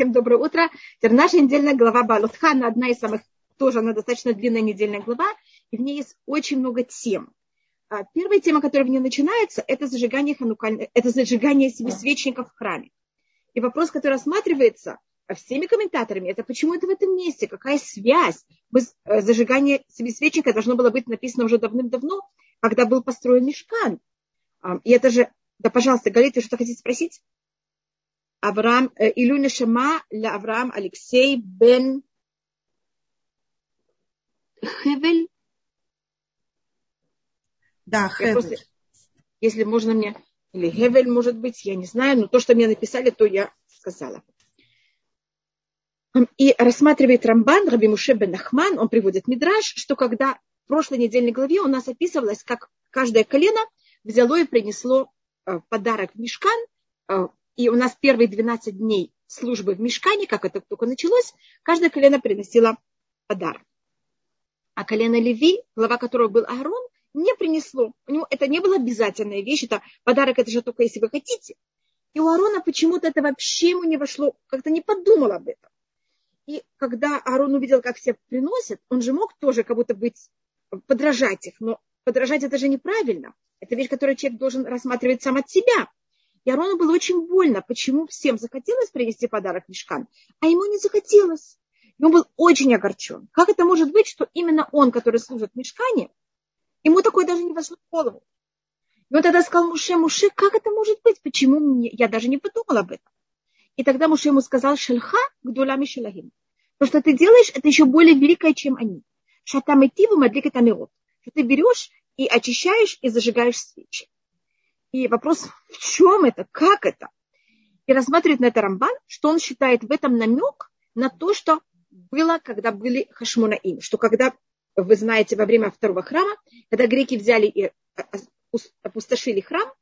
Всем доброе утро. Теперь наша недельная глава Балутхан, одна из самых, тоже она достаточно длинная недельная глава, и в ней есть очень много тем. А первая тема, которая в ней начинается, это зажигание, ханукаль... это зажигание семисвечников в храме. И вопрос, который рассматривается всеми комментаторами, это почему это в этом месте, какая связь. Э, зажигание семисвечника должно было быть написано уже давным-давно, когда был построен мешкан. И это же, да, пожалуйста, говорите, что хотите спросить? Авраам, э, Илю Нешама Авраам Алексей бен Хевель. Да, Хевель. Просто, если можно мне, или Хевель, может быть, я не знаю, но то, что мне написали, то я сказала. И рассматривает Рамбан, Раби Муше бен Ахман, он приводит Мидраш, что когда в прошлой недельной главе у нас описывалось, как каждое колено взяло и принесло э, подарок в мешкан э, и у нас первые 12 дней службы в мешкане, как это только началось, каждое колено приносило подарок. А колено Леви, глава которого был Аарон, не принесло. У него это не была обязательная вещь, это подарок, это же только если вы хотите. И у Аарона почему-то это вообще ему не вошло, как-то не подумал об этом. И когда Аарон увидел, как все приносят, он же мог тоже как будто быть, подражать их, но подражать это же неправильно. Это вещь, которую человек должен рассматривать сам от себя. И Арону было очень больно, почему всем захотелось принести подарок Мешкан, а ему не захотелось. И он был очень огорчен. Как это может быть, что именно он, который служит Мешкане, ему такое даже не вошло в голову. И он тогда сказал Муше, Муше, как это может быть? Почему мне? Я даже не подумал об этом. И тогда Муше ему сказал, Шельха гдулями шелахим. То, что ты делаешь, это еще более великое, чем они. Шатаметиву мадлика тамирот. Что ты берешь и очищаешь и зажигаешь свечи. И вопрос, в чем это, как это? И рассматривает на это Рамбан, что он считает в этом намек на то, что было, когда были Хашмонаим, что когда, вы знаете, во время второго храма, когда греки взяли и а, а, опустошили храм,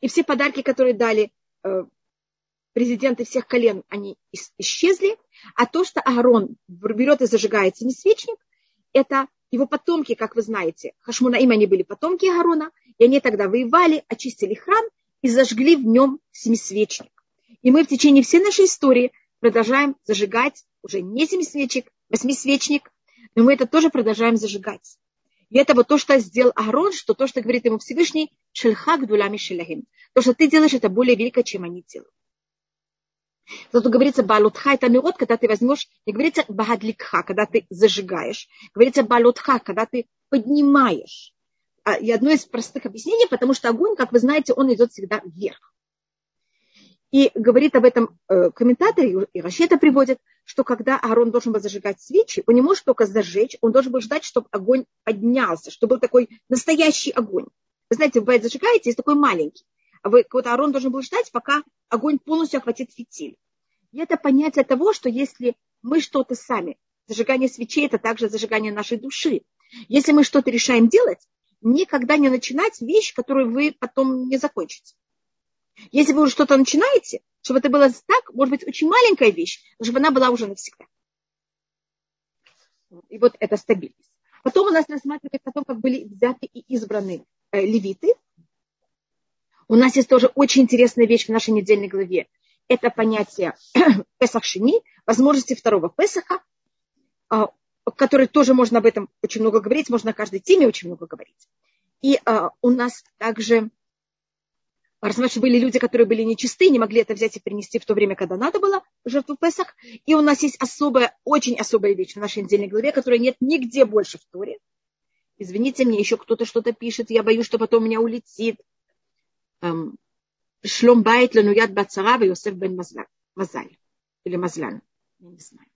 и все подарки, которые дали э, президенты всех колен, они исчезли, а то, что Аарон берет и зажигает семисвечник, это его потомки, как вы знаете, Хашмунаим, они были потомки Аарона, и они тогда воевали, очистили храм и зажгли в нем семисвечник. И мы в течение всей нашей истории продолжаем зажигать уже не семисвечник, восьмисвечник, но мы это тоже продолжаем зажигать. И это вот то, что сделал Аарон, что то, что говорит ему Всевышний, шельхак дулями шелахим. То, что ты делаешь, это более велико, чем они делают. Зато говорится балутха, это мирот, когда ты возьмешь, не говорится багадликха, когда ты зажигаешь, говорится балутха, когда ты поднимаешь. А, и одно из простых объяснений, потому что огонь, как вы знаете, он идет всегда вверх. И говорит об этом э, комментатор, и Раши это приводит, что когда Аарон должен был зажигать свечи, он не может только зажечь, он должен был ждать, чтобы огонь поднялся, чтобы был такой настоящий огонь. Вы знаете, бывает, зажигаете, есть такой маленький. А вот Аарон должен был ждать, пока огонь полностью охватит фитиль. И это понятие того, что если мы что-то сами, зажигание свечей – это также зажигание нашей души. Если мы что-то решаем делать, никогда не начинать вещь, которую вы потом не закончите. Если вы уже что-то начинаете, чтобы это было так, может быть, очень маленькая вещь, чтобы она была уже навсегда. И вот это стабильность. Потом у нас рассматривается о том, как были взяты и избраны э, левиты. У нас есть тоже очень интересная вещь в нашей недельной главе. Это понятие Песах Шини, возможности второго Песаха, а, который тоже можно об этом очень много говорить, можно о каждой теме очень много говорить. И а, у нас также Рассматривать, были люди, которые были нечисты, не могли это взять и принести в то время, когда надо было жертву Песах. И у нас есть особая, очень особая вещь в нашей недельной главе, которой нет нигде больше в Торе. Извините, мне еще кто-то что-то пишет, я боюсь, что потом у меня улетит. Ленуят бацара Йосеф бен Мазаль. Или Мазлян. Я не знаю.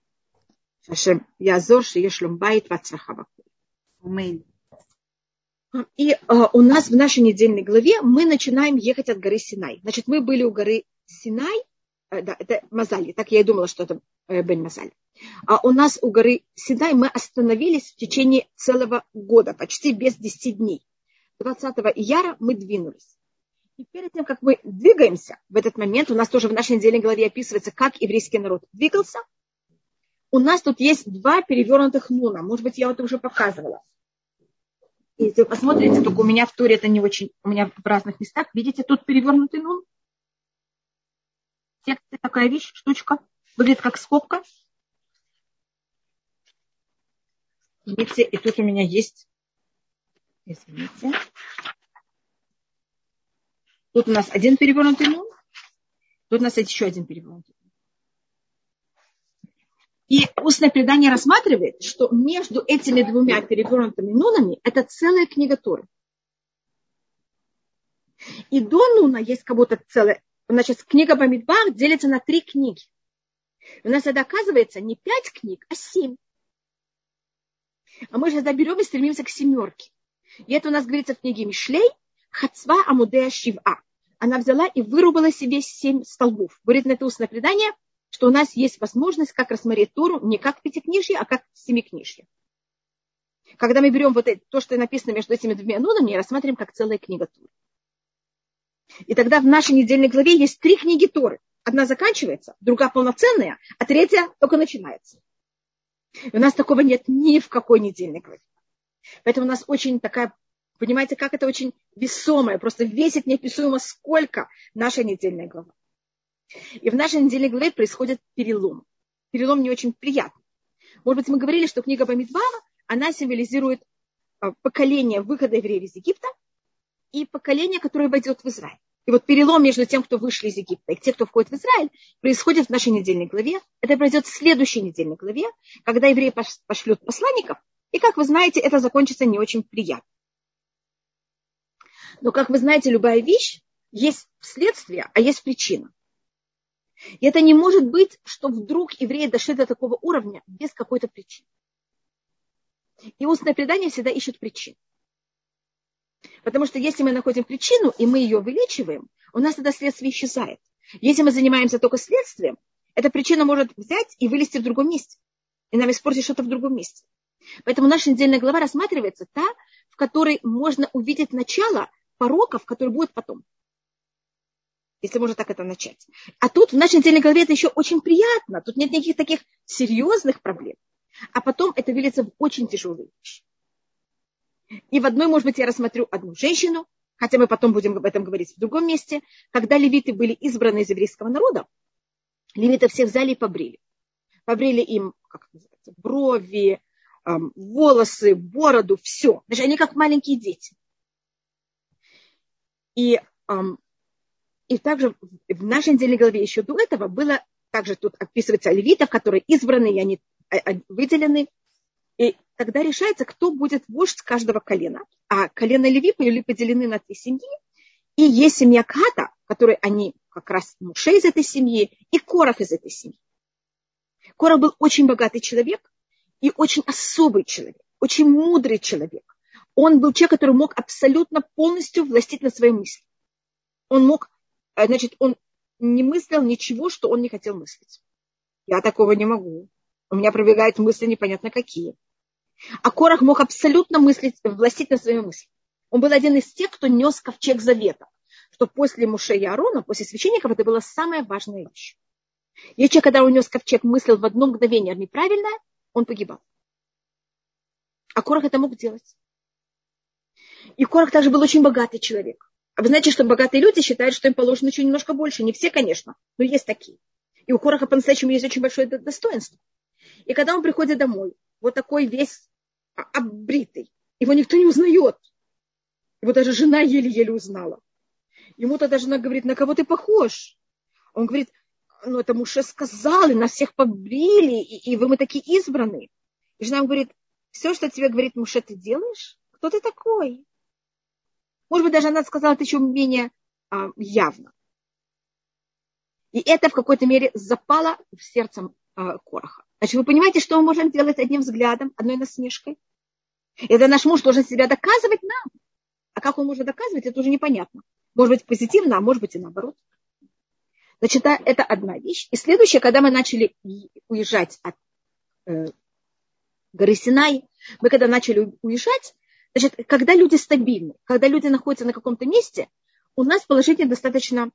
Шашем Язор, что есть шлом байт вацраха Аминь. И э, у нас в нашей недельной главе мы начинаем ехать от горы Синай. Значит, мы были у горы Синай, да, это Мазали, так я и думала, что это Бен Мазаль. А у нас у горы Синай мы остановились в течение целого года, почти без 10 дней. 20 ияра мы двинулись. И перед тем, как мы двигаемся, в этот момент у нас тоже в нашей недельной главе описывается, как еврейский народ двигался. У нас тут есть два перевернутых нуна. Может быть, я это уже показывала. Если вы посмотрите, только у меня в туре это не очень, у меня в разных местах. Видите, тут перевернутый нун. Тексте такая вещь, штучка. Выглядит как скобка. Видите, и тут у меня есть, извините, тут у нас один перевернутый нун, тут у нас еще один перевернутый И устное предание рассматривает, что между этими двумя перевернутыми нунами это целая книга Торы. И до Нуна есть как будто целая, значит, книга Бамидбар делится на три книги. У нас это оказывается не пять книг, а семь. А мы же берем и стремимся к семерке. И это у нас говорится в книге Мишлей, Хацва Амудея Шива. Она взяла и вырубила себе семь столбов. Говорит на это устное предание, что у нас есть возможность как рассмотреть Тору не как пятикнижье, а как семикнижье. Когда мы берем вот это, то, что написано между этими двумя нунами, рассматриваем как целая книга Торы. И тогда в нашей недельной главе есть три книги Торы. Одна заканчивается, другая полноценная, а третья только начинается. И у нас такого нет ни в какой недельной главе. Поэтому у нас очень такая, понимаете, как это очень весомая, просто весит неописуемо сколько наша недельная глава. И в нашей недельной главе происходит перелом. Перелом не очень приятный. Может быть, мы говорили, что книга Бамидбава, она символизирует а, поколение выхода евреев из Египта и поколение, которое войдет в Израиль. И вот перелом между тем, кто вышли из Египта, и тем, кто входит в Израиль, происходит в нашей недельной главе. Это произойдет в следующей недельной главе, когда евреи пошлют посланников. И, как вы знаете, это закончится не очень приятно. Но, как вы знаете, любая вещь есть следствие, а есть причина. И это не может быть, что вдруг евреи дошли до такого уровня без какой-то причины. И устное предание всегда ищет причину. Потому что если мы находим причину, и мы ее увеличиваем, у нас тогда следствие исчезает. Если мы занимаемся только следствием, эта причина может взять и вылезти в другом месте. И нам испортить что-то в другом месте. Поэтому наша недельная глава рассматривается та, в которой можно увидеть начало пороков, которые будут потом. Если можно так это начать. А тут в нашей недельной главе это еще очень приятно. Тут нет никаких таких серьезных проблем. А потом это выльется в очень тяжелые вещи. И в одной, может быть, я рассмотрю одну женщину, хотя мы потом будем об этом говорить в другом месте, когда левиты были избраны из еврейского народа, левиты всех взяли и побрили. Побрили им, как брови, волосы, бороду, все. Значит, они как маленькие дети. И, и также в нашей недельной главе еще до этого было, также тут описывается левитов, которые избраны, и они а, а, выделены. И тогда решается, кто будет вождь каждого колена. А колено Леви были поделены на три семьи. И есть семья Ката, которые они как раз Муше из этой семьи и Корах из этой семьи. Корах был очень богатый человек и очень особый человек, очень мудрый человек. Он был человек, который мог абсолютно полностью властить на свои мысли. Он мог, э, значит, он не мыслил ничего, что он не хотел мыслить. Я такого не могу. У меня пробегают мысли непонятно какие. А Корах мог абсолютно мыслить, властить на свои мысли. Он был один из тех, кто нес ковчег завета, что после Муше и Аарона, после священников, это была самая важная вещь. Если человек, когда унес ковчег, мыслил в одно мгновение неправильно, он погибал. А Корах это мог делать. И Корах также был очень богатый человек. А вы знаете, что богатые люди считают, что им положено еще немножко больше. Не все, конечно, но есть такие. И у Кораха по-настоящему есть очень большое достоинство. И когда он приходит домой, вот такой весь оббритый. Его никто не узнает. Его даже жена еле-еле узнала. Ему-то даже жена говорит, на кого ты похож? Он говорит, ну это Муше сказал, и нас всех побрили, и, и вы мы такие избранные. И жена говорит, все, что тебе говорит Муше, ты делаешь? Кто ты такой? Может быть, даже она сказала это еще менее а, явно. И это в какой-то мере запало в сердце а, Короха. Значит, вы понимаете, что мы можем делать одним взглядом, одной насмешкой? Это наш муж должен себя доказывать нам. А как он может доказывать, это уже непонятно. Может быть, позитивно, а может быть и наоборот. Значит, это одна вещь. И следующее, когда мы начали уезжать от э, горы Синай, мы когда начали уезжать, значит, когда люди стабильны, когда люди находятся на каком-то месте, у нас положение достаточно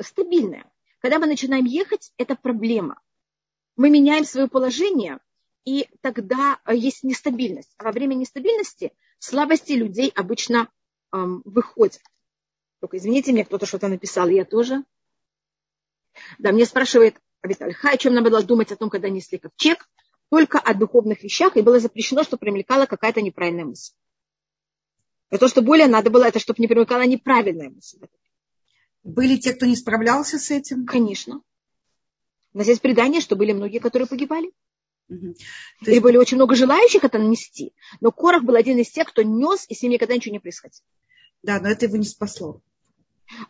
стабильное. Когда мы начинаем ехать, это проблема мы меняем свое положение, и тогда э, есть нестабильность. А во время нестабильности слабости людей обычно эм, выходят. Только извините, мне кто-то что-то написал, я тоже. Да, мне спрашивает Авитальха, о чем нам было думать о том, когда несли ковчег, только о духовных вещах, и было запрещено, что примелькала какая-то неправильная мысль. А то, что более надо было, это чтобы не примелькала неправильная мысль. Были те, кто не справлялся с этим? Конечно. У нас есть предание, что были многие, которые погибали. Угу. Есть... И были очень много желающих это нанести. Но Корах был один из тех, кто нес, и с ним никогда ничего не происходило. Да, но это его не спасло.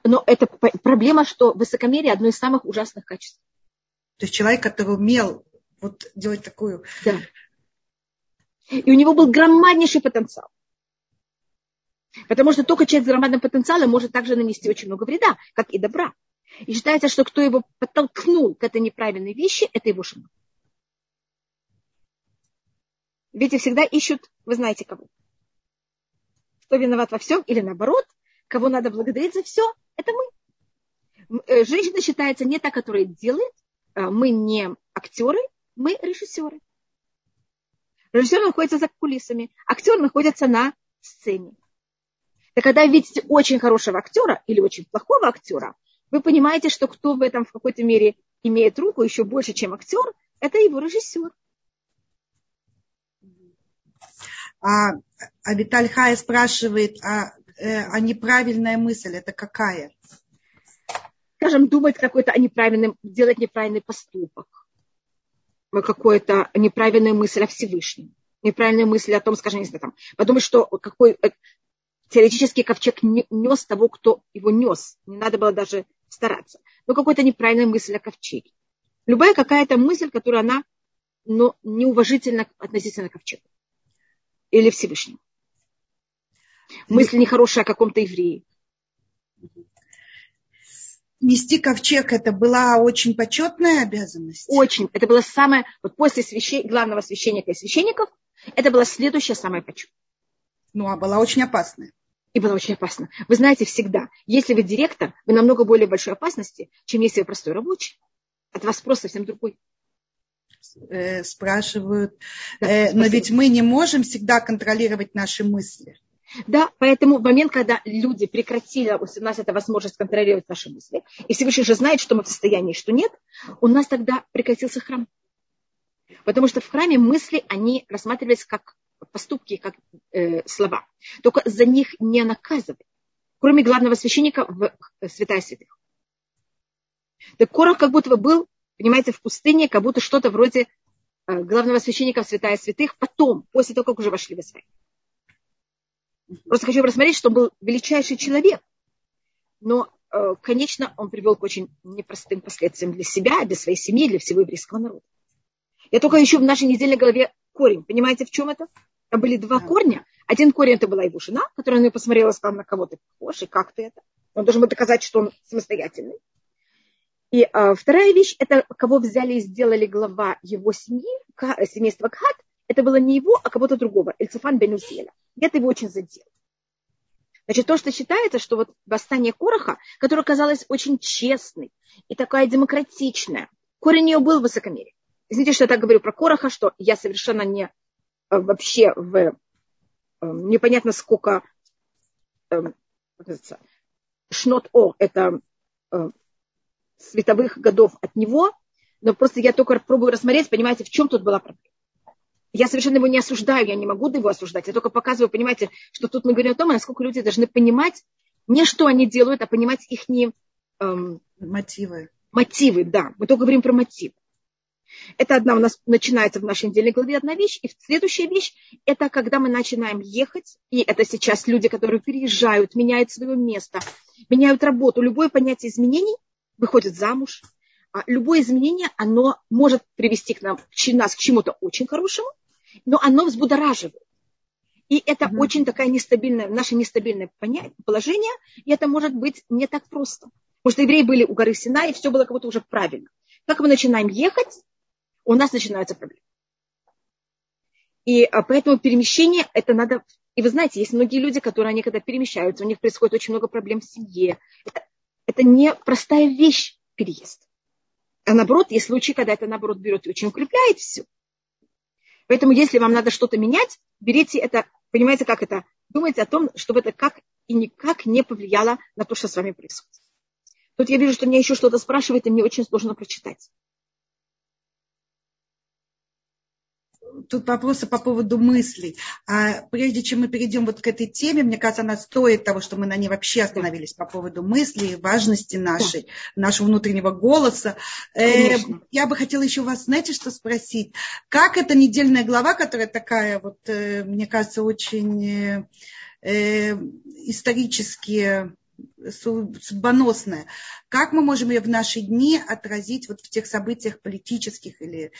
Но это проблема, что высокомерие одно из самых ужасных качеств. То есть человек, который умел вот делать такую... Да. И у него был громаднейший потенциал. Потому что только человек с громадным потенциалом может также нанести очень много вреда, как и добра. И считается, что кто его подтолкнул к этой неправильной вещи, это его жена. Ведь всегда ищут, вы знаете кого. Кто виноват во всем или наоборот, кого надо благодарить за все, это мы. Э, женщина считается не та, которая делает, а мы не актеры, мы режиссеры. Режиссер находится за кулисами, актер находится на сцене. Так когда видите очень хорошего актера или очень плохого актера, вы понимаете, что кто в этом в какой-то мере имеет руку еще больше, чем актер, это его режиссер. А, а Виталь Хая спрашивает, а, э, а неправильная мысль это какая? Скажем, думать какой-то о неправильном, делать неправильный поступок, какую-то неправильную мысль о Всевышнем, неправильную мысль о том, скажем, не знаю, там, подумать, что какой э, теоретически ковчег нес того, кто его нес. Не надо было даже стараться. Но какой-то неправильная мысль о ковчеге. Любая какая-то мысль, которая она но неуважительно относительно ковчега или Всевышнему. Мысль нехорошая о каком-то евреи. Нести ковчег это была очень почетная обязанность. Очень. Это было самое, вот после священ... главного священника и священников, это была следующая самая почетная. Ну, а была очень опасная. И была очень опасна. Вы знаете всегда, если вы директор, вы намного более большой опасности, чем если вы простой рабочий. От вас просто совсем другой. Э, спрашивают, э, но ведь мы не можем всегда контролировать наши мысли. Да, поэтому в момент, когда люди прекратили, у нас эта возможность контролировать наши мысли, и Всевышний же знает, что мы в состоянии, что нет, у нас тогда прекратился храм. Потому что в храме мысли, они рассматривались как поступки, как э, слова. Только за них не наказывали. Кроме главного священника в э, святая святых. Так Корах как будто бы был понимаете, в пустыне, как будто что-то вроде э, главного священника в святая святых, потом, после того, как уже вошли в Израиль. Просто хочу рассмотреть, что он был величайший человек. Но, э, конечно, он привел к очень непростым последствиям для себя, для своей семьи, для всего еврейского народа. Я только еще в нашей недельной голове корень. Понимаете, в чем это? Там были два корня. Один корень это была его жена, которая на нее посмотрела, сказала, на кого ты похож, и как ты это. Он должен был доказать, что он самостоятельный. И а, вторая вещь, это кого взяли и сделали глава его семьи, семейства Кхат, это было не его, а кого-то другого, Эльцефан бен Узеля. Это его очень задело. Значит, то, что считается, что вот восстание Короха, которое казалось очень честной и такая демократичная, корень ее был в высокомерии. Извините, что я так говорю про Короха, что я совершенно не э, вообще в э, непонятно сколько э, шнот о, это световых годов от него, но просто я только пробую рассмотреть, понимаете, в чем тут была проблема. Я совершенно его не осуждаю, я не могу его осуждать. Я только показываю, понимаете, что тут мы говорим о том, насколько люди должны понимать не что они делают, а понимать их не, эм, мотивы. Мотивы, да. Мы только говорим про мотив. Это одна у нас начинается в нашей недельной главе одна вещь. И следующая вещь – это когда мы начинаем ехать, и это сейчас люди, которые переезжают, меняют свое место, меняют работу. Любое понятие изменений выходит замуж. А любое изменение, оно может привести к нам, к нас к чему-то очень хорошему, но оно взбудораживает. И это mm-hmm. очень такая нестабильная, наше нестабильное положение, и это может быть не так просто. Потому что евреи были у горы Сина, и все было как будто уже правильно. Как мы начинаем ехать, у нас начинаются проблемы. И а, поэтому перемещение, это надо... И вы знаете, есть многие люди, которые, они когда перемещаются, у них происходит очень много проблем в семье. Это это не простая вещь переезд. А наоборот, есть случаи, когда это наоборот берет и очень укрепляет все. Поэтому, если вам надо что-то менять, берите это, понимаете, как это, думайте о том, чтобы это как и никак не повлияло на то, что с вами происходит. Тут я вижу, что меня еще что-то спрашивает, и мне очень сложно прочитать. Тут вопросы по поводу мыслей. А прежде чем мы перейдем вот к этой теме, мне кажется, она стоит того, что мы на ней вообще остановились по поводу мыслей, важности нашей, нашего внутреннего голоса. Э, я бы хотела еще вас, знаете, что спросить? Как эта недельная глава, которая такая, вот, э, мне кажется, очень э, исторически судьбоносная. Как мы можем ее в наши дни отразить вот в тех событиях политических или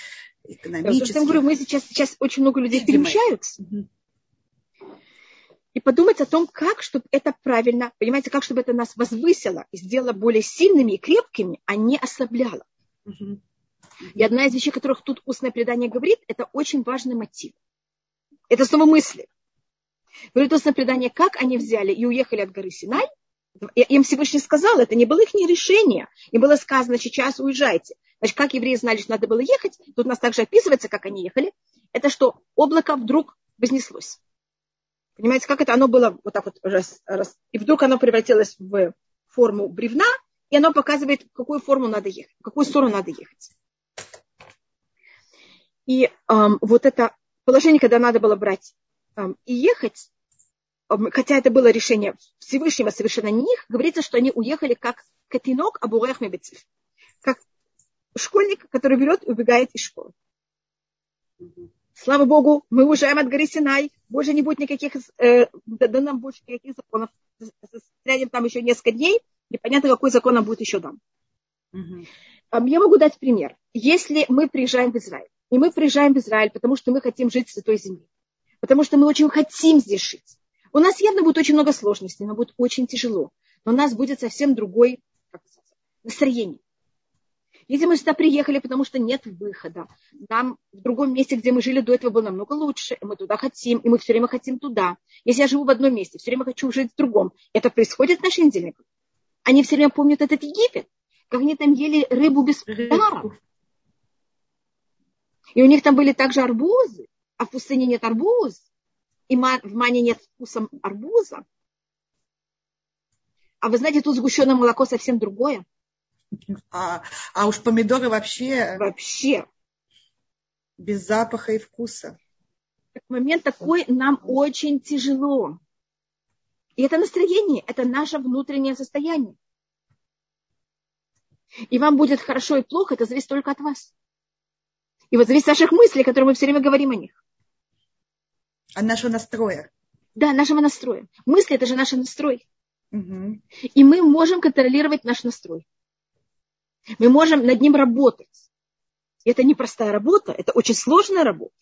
экономических? Я говорю, мы сейчас, сейчас очень много людей перемещаются. И подумать о том, как, чтобы это правильно, понимаете, как, чтобы это нас возвысило и сделало более сильными и крепкими, а не ослабляло. И одна из вещей, которых тут устное предание говорит, это очень важный мотив. Это снова мысли. Говорит устное предание, как они взяли и уехали от горы Синай, им Всевышний сказал, это не было их решение. Им было сказано, сейчас уезжайте. Значит, как евреи знали, что надо было ехать, тут у нас также описывается, как они ехали, это что облако вдруг вознеслось. Понимаете, как это? Оно было вот так вот раз, раз, и вдруг оно превратилось в форму бревна, и оно показывает, в какую форму надо ехать, в какую сторону надо ехать. И эм, вот это положение, когда надо было брать эм, и ехать, хотя это было решение Всевышнего, совершенно не их, говорится, что они уехали как катинок абурех мебецив. Как школьник, который берет и убегает из школы. Слава Богу, мы уезжаем от горы Синай, больше не будет никаких, э, да, нам больше никаких законов. Стрянем там еще несколько дней, непонятно, какой закон нам будет еще дам. Угу. Я могу дать пример. Если мы приезжаем в Израиль, и мы приезжаем в Израиль, потому что мы хотим жить в Святой Земле, потому что мы очень хотим здесь жить, у нас явно будет очень много сложностей, но будет очень тяжело. Но у нас будет совсем другое настроение. Если мы сюда приехали, потому что нет выхода, нам в другом месте, где мы жили до этого, было намного лучше, и мы туда хотим, и мы все время хотим туда. Если я живу в одном месте, все время хочу жить в другом, это происходит в нашей неделе. Они все время помнят этот Египет, как они там ели рыбу без даров. И у них там были также арбузы, а в пустыне нет арбуз и в мане нет вкуса арбуза. А вы знаете, тут сгущенное молоко совсем другое. А, а уж помидоры вообще... Вообще. Без запаха и вкуса. Момент такой нам очень тяжело. И это настроение, это наше внутреннее состояние. И вам будет хорошо и плохо, это зависит только от вас. И вот зависит от наших мыслей, которые мы все время говорим о них. От нашего настроя. Да, нашего настроя. Мысли это же наш настрой. Угу. И мы можем контролировать наш настрой. Мы можем над ним работать. И это непростая работа, это очень сложная работа.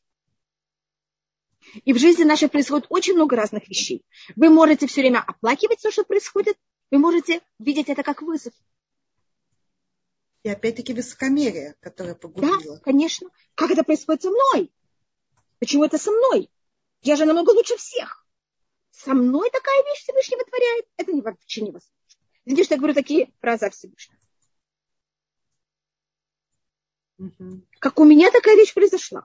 И в жизни нашей происходит очень много разных вещей. Вы можете все время оплакивать то, что происходит, вы можете видеть это как вызов. И опять-таки высокомерие, которое погубило. Да, конечно. Как это происходит со мной? Почему это со мной? Я же намного лучше всех. Со мной такая вещь Всевышний вытворяет. Это не, вообще невозможно. Извините, что я говорю такие фразы о Всевышнем. Угу. Как у меня такая вещь произошла.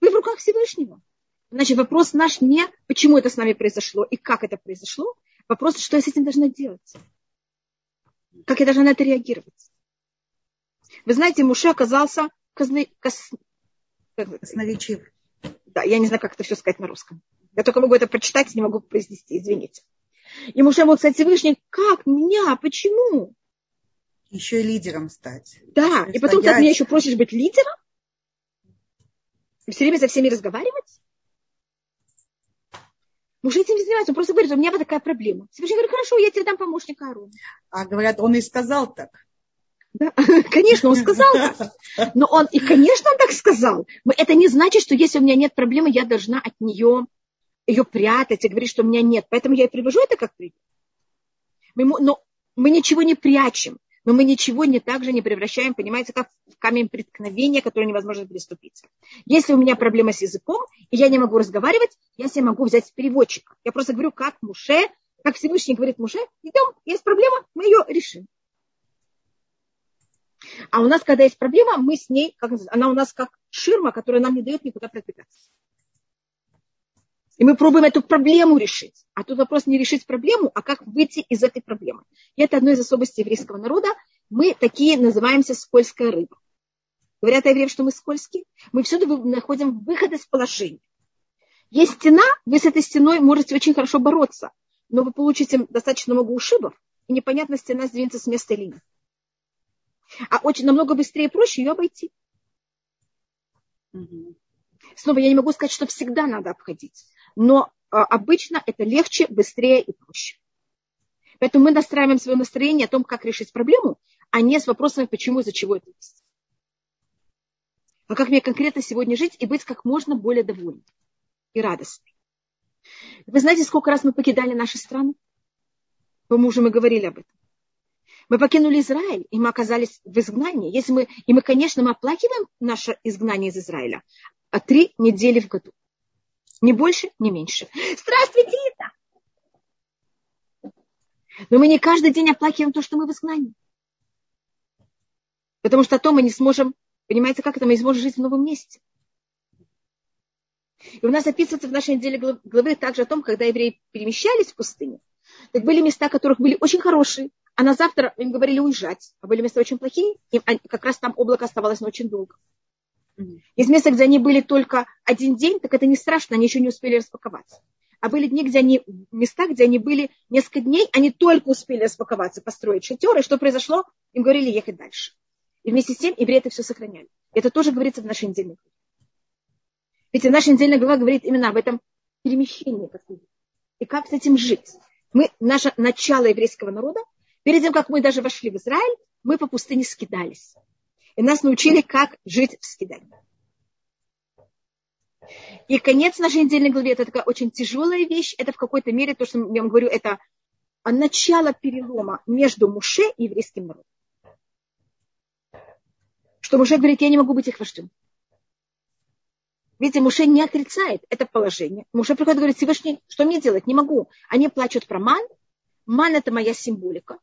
Вы в руках Всевышнего. Значит, вопрос наш не, почему это с нами произошло и как это произошло. Вопрос, что я с этим должна делать. Как я должна на это реагировать. Вы знаете, Муше оказался казны, кос... Красноречив да, я не знаю, как это все сказать на русском. Я только могу это прочитать, не могу произнести, извините. И Муше мог сказать Всевышний, как меня, почему? Еще и лидером стать. Да, и потом ты от меня еще просишь быть лидером? И все время со всеми разговаривать? Муж этим не занимается, он просто говорит, у меня вот такая проблема. Всевышний говорит, хорошо, я тебе дам помощника Аарона. А говорят, он и сказал так. Да? Конечно, он сказал. Но он, и, конечно, он так сказал. Это не значит, что если у меня нет проблемы, я должна от нее ее прятать и говорить, что у меня нет. Поэтому я и привожу это как пример. Но мы ничего не прячем, но мы ничего не так же не превращаем, понимаете, как в камень преткновения, который невозможно переступить. Если у меня проблема с языком, и я не могу разговаривать, я себе могу взять переводчика. Я просто говорю, как Муше, как Всевышний говорит Муше, идем, есть проблема, мы ее решим. А у нас, когда есть проблема, мы с ней, как она у нас как ширма, которая нам не дает никуда продвигаться. И мы пробуем эту проблему решить. А тут вопрос не решить проблему, а как выйти из этой проблемы. И это одно из особенностей еврейского народа. Мы такие называемся скользкая рыба. говорят о евреям, что мы скользкие, мы всюду находим выход из положения. Есть стена, вы с этой стеной можете очень хорошо бороться, но вы получите достаточно много ушибов, и непонятно, стена сдвинется с места или нет. А очень намного быстрее и проще ее обойти. Угу. Снова я не могу сказать, что всегда надо обходить, но а, обычно это легче, быстрее и проще. Поэтому мы настраиваем свое настроение о том, как решить проблему, а не с вопросами, почему, из-за чего это есть. А как мне конкретно сегодня жить и быть как можно более довольным и радостным. Вы знаете, сколько раз мы покидали наши страны? По-моему, уже мы говорили об этом. Мы покинули Израиль, и мы оказались в изгнании. Если мы, и мы, конечно, мы оплакиваем наше изгнание из Израиля, а три недели в году. Ни больше, ни меньше. Здравствуйте, Рита! Но мы не каждый день оплакиваем то, что мы в изгнании. Потому что то мы не сможем, понимаете, как это, мы не сможем жить в новом месте. И у нас описывается в нашей неделе главы также о том, когда евреи перемещались в пустыне, так были места, которых были очень хорошие, а на завтра им говорили уезжать, а были места очень плохие, и как раз там облако оставалось на очень долго. Из места, где они были только один день, так это не страшно, они еще не успели распаковаться. А были дни, где они, места, где они были несколько дней, они только успели распаковаться, построить шатер, и что произошло? Им говорили ехать дальше. И вместе с тем евреи это все сохраняли. Это тоже говорится в нашей недельной главе. Ведь наша недельная глава говорит именно об этом перемещении. И как с этим жить. Мы, наше начало еврейского народа, перед тем, как мы даже вошли в Израиль, мы по пустыне скидались. И нас научили, как жить в скидании. И конец нашей недельной главы, это такая очень тяжелая вещь. Это в какой-то мере, то, что я вам говорю, это начало перелома между Муше и еврейским народом. Что Муше говорит, я не могу быть их вождем. Видите, Муше не отрицает это положение. Муше приходит и говорит, Всевышний, что мне делать? Не могу. Они плачут про ман. Ман – это моя символика.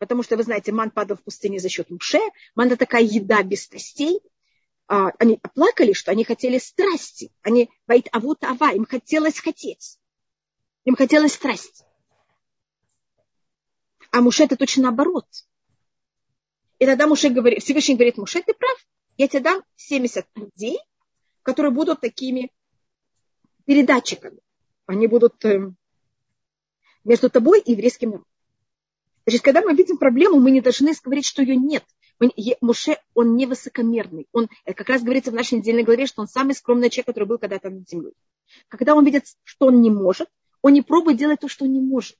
Потому что, вы знаете, ман падал в пустыне за счет Муше. Ман – это такая еда без страстей. А, они оплакали, что они хотели страсти. Они, вайт авут ава, им хотелось хотеть. Им хотелось страсть. А Муше это точно наоборот. И тогда Муше говорит, Всевышний говорит, Муше, ты прав, я тебе дам 70 людей, которые будут такими передатчиками. Они будут э, между тобой и еврейским народом. Значит, когда мы видим проблему, мы не должны говорить, что ее нет. Муше, он не высокомерный. Он, э, как раз говорится в нашей недельной главе, что он самый скромный человек, который был когда-то над землей. Когда он видит, что он не может, он не пробует делать то, что он не может.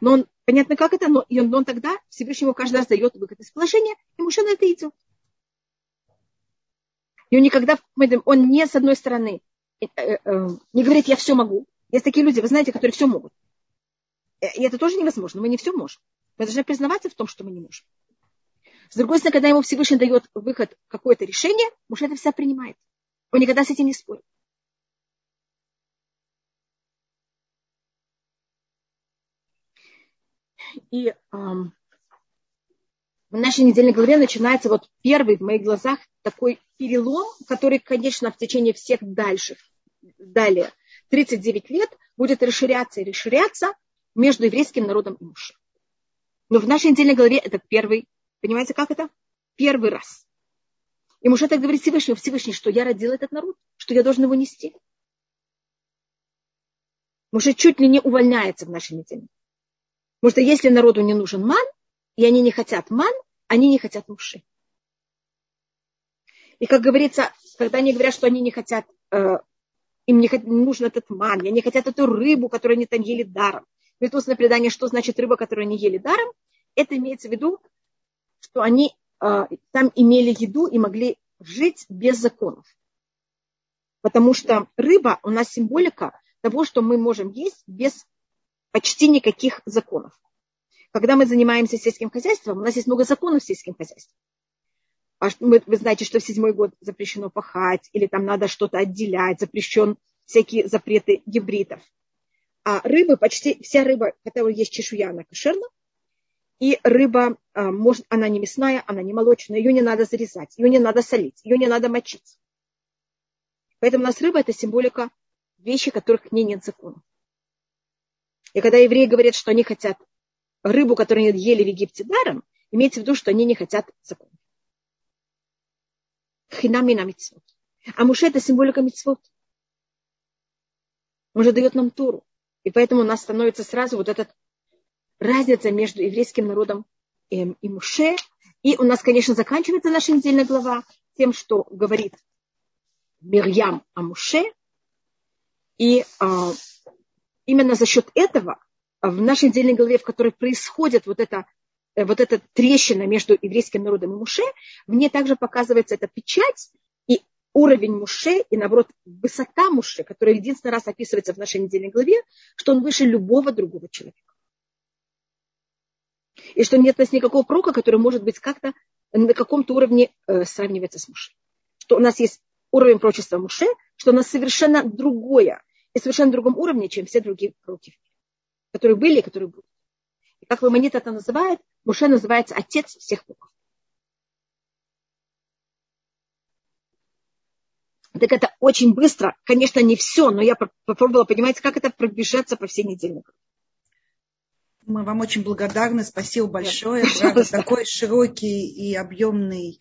Но он, понятно, как это, но, и он, но он тогда Всевышнему каждый раз дает выход из положения, и Муше на это идет. И он никогда, он не с одной стороны э, э, не говорит, я все могу. Есть такие люди, вы знаете, которые все могут. Э, и это тоже невозможно, мы не все можем. Мы должны признаваться в том, что мы не можем. С другой стороны, когда ему Всевышний дает выход, какое-то решение, муж это вся принимает. Он никогда с этим не спорит. И эм, в нашей недельной главе начинается вот первый в моих глазах такой перелом, который, конечно, в течение всех дальших, далее, 39 лет будет расширяться и расширяться между еврейским народом и мужем. Но в нашей недельной главе это первый, понимаете, как это? Первый раз. И муж так говорит Всевышний, Всевышний, что я родил этот народ, что я должен его нести. Муж чуть ли не увольняется в нашей неделе. Потому что если народу не нужен ман, и они не хотят ман, они не хотят муши. И как говорится, когда они говорят, что они не хотят, э, им не, не нужен этот ман, они не хотят эту рыбу, которую они там ели даром. Ведь устное предание, что значит рыба, которую они ели даром, это имеется в виду, что они э, там имели еду и могли жить без законов. Потому что рыба у нас символика того, что мы можем есть без почти никаких законов. Когда мы занимаемся сельским хозяйством, у нас есть много законов в сельском хозяйстве. А вы, вы знаете, что в седьмой год запрещено пахать, или там надо что-то отделять, запрещен всякие запреты гибридов. А рыбы, почти вся рыба, которая есть чешуя, она кошерна. И рыба, а, может, она не мясная, она не молочная, ее не надо зарезать, ее не надо солить, ее не надо мочить. Поэтому у нас рыба – это символика вещи, которых не нет закона. И когда евреи говорят, что они хотят рыбу, которую они ели в Египте даром, имеется в виду, что они не хотят закон. тхинамина митцвот. А Муше это символика митцвот. Он же дает нам Туру. И поэтому у нас становится сразу вот эта разница между еврейским народом и, Муше. И у нас, конечно, заканчивается наша недельная глава тем, что говорит Мирьям о Муше. И а, именно за счет этого в нашей недельной главе, в которой происходит вот эта, э, вот эта трещина между еврейским народом и Муше, в ней также показывается эта печать уровень Муше, и наоборот высота Муше, которая единственный раз описывается в нашей недельной главе, что он выше любого другого человека. И что нет у нас никакого прока, который может быть как-то на каком-то уровне э, сравнивается с Муше. Что у нас есть уровень прочества Муше, что у нас совершенно другое и совершенно другом уровне, чем все другие пророки, которые были и которые будут. И как Ламанит это называет, Муше называется отец всех пророков. Так это очень быстро. Конечно, не все, но я попробовала понимать, как это пробежаться по всей неделе. Мы вам очень благодарны. Спасибо большое. Правда, такой широкий и объемный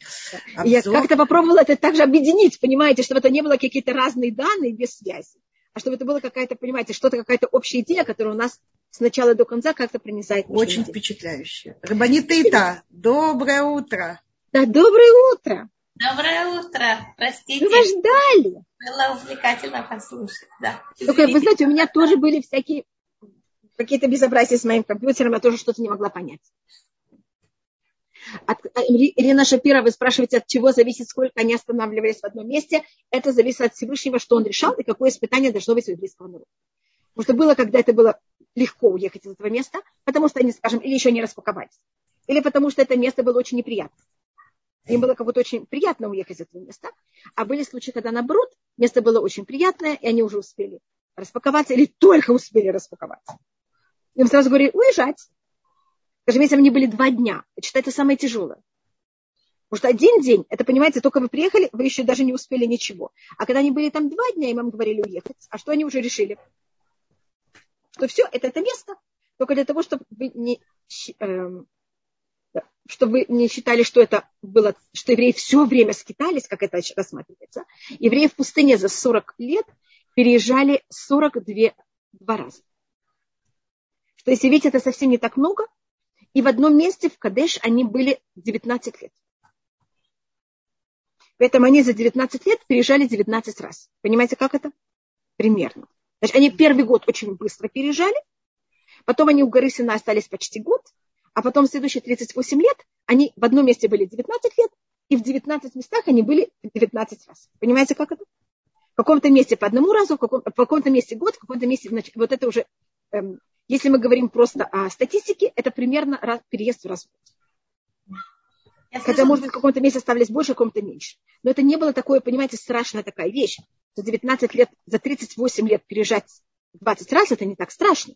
обзор. Я как-то попробовала это также объединить, понимаете, чтобы это не было какие-то разные данные без связи, а чтобы это было какая-то, понимаете, что-то, какая-то общая идея, которая у нас с начала до конца как-то пронизает. Очень впечатляюще. Рабанита доброе утро. Да, доброе утро. Доброе утро. Простите. Мы вас ждали. Было увлекательно послушать. Да. Только, вы знаете, у меня тоже были всякие какие-то безобразия с моим компьютером, я тоже что-то не могла понять. От, э, Ирина Шапира, вы спрашиваете, от чего зависит, сколько они останавливались в одном месте. Это зависит от Всевышнего, что он решал и какое испытание должно быть у еврейского народа. Потому что было, когда это было легко уехать из этого места, потому что они, скажем, или еще не распаковались, или потому что это место было очень неприятно. Им было как будто очень приятно уехать из этого места. А были случаи, когда наоборот, место было очень приятное, и они уже успели распаковаться или только успели распаковаться. Им сразу говорили, уезжать. Скажем, если они были два дня, это самое тяжелое. Потому что один день, это, понимаете, только вы приехали, вы еще даже не успели ничего. А когда они были там два дня, им говорили уехать, а что они уже решили? Что все, это это место, только для того, чтобы вы не, э, чтобы не считали, что это было, что евреи все время скитались, как это рассматривается. Евреи в пустыне за 40 лет переезжали 42 два раза. То есть, видите, это совсем не так много. И в одном месте, в Кадеш, они были 19 лет. Поэтому они за 19 лет переезжали 19 раз. Понимаете, как это? Примерно. Значит, они первый год очень быстро переезжали, потом они у горы Сина остались почти год, а потом следующие 38 лет они в одном месте были 19 лет, и в 19 местах они были 19 раз. Понимаете, как это? В каком-то месте по одному разу, в, каком- в каком-то месте год, в каком-то месте, значит, вот это уже эм, если мы говорим просто о статистике, это примерно раз, переезд в раз в год. Хотя, может быть, в каком-то месте оставались больше, в каком-то меньше. Но это не было такое, понимаете, страшная такая вещь. За 19 лет, за 38 лет переезжать 20 раз, это не так страшно.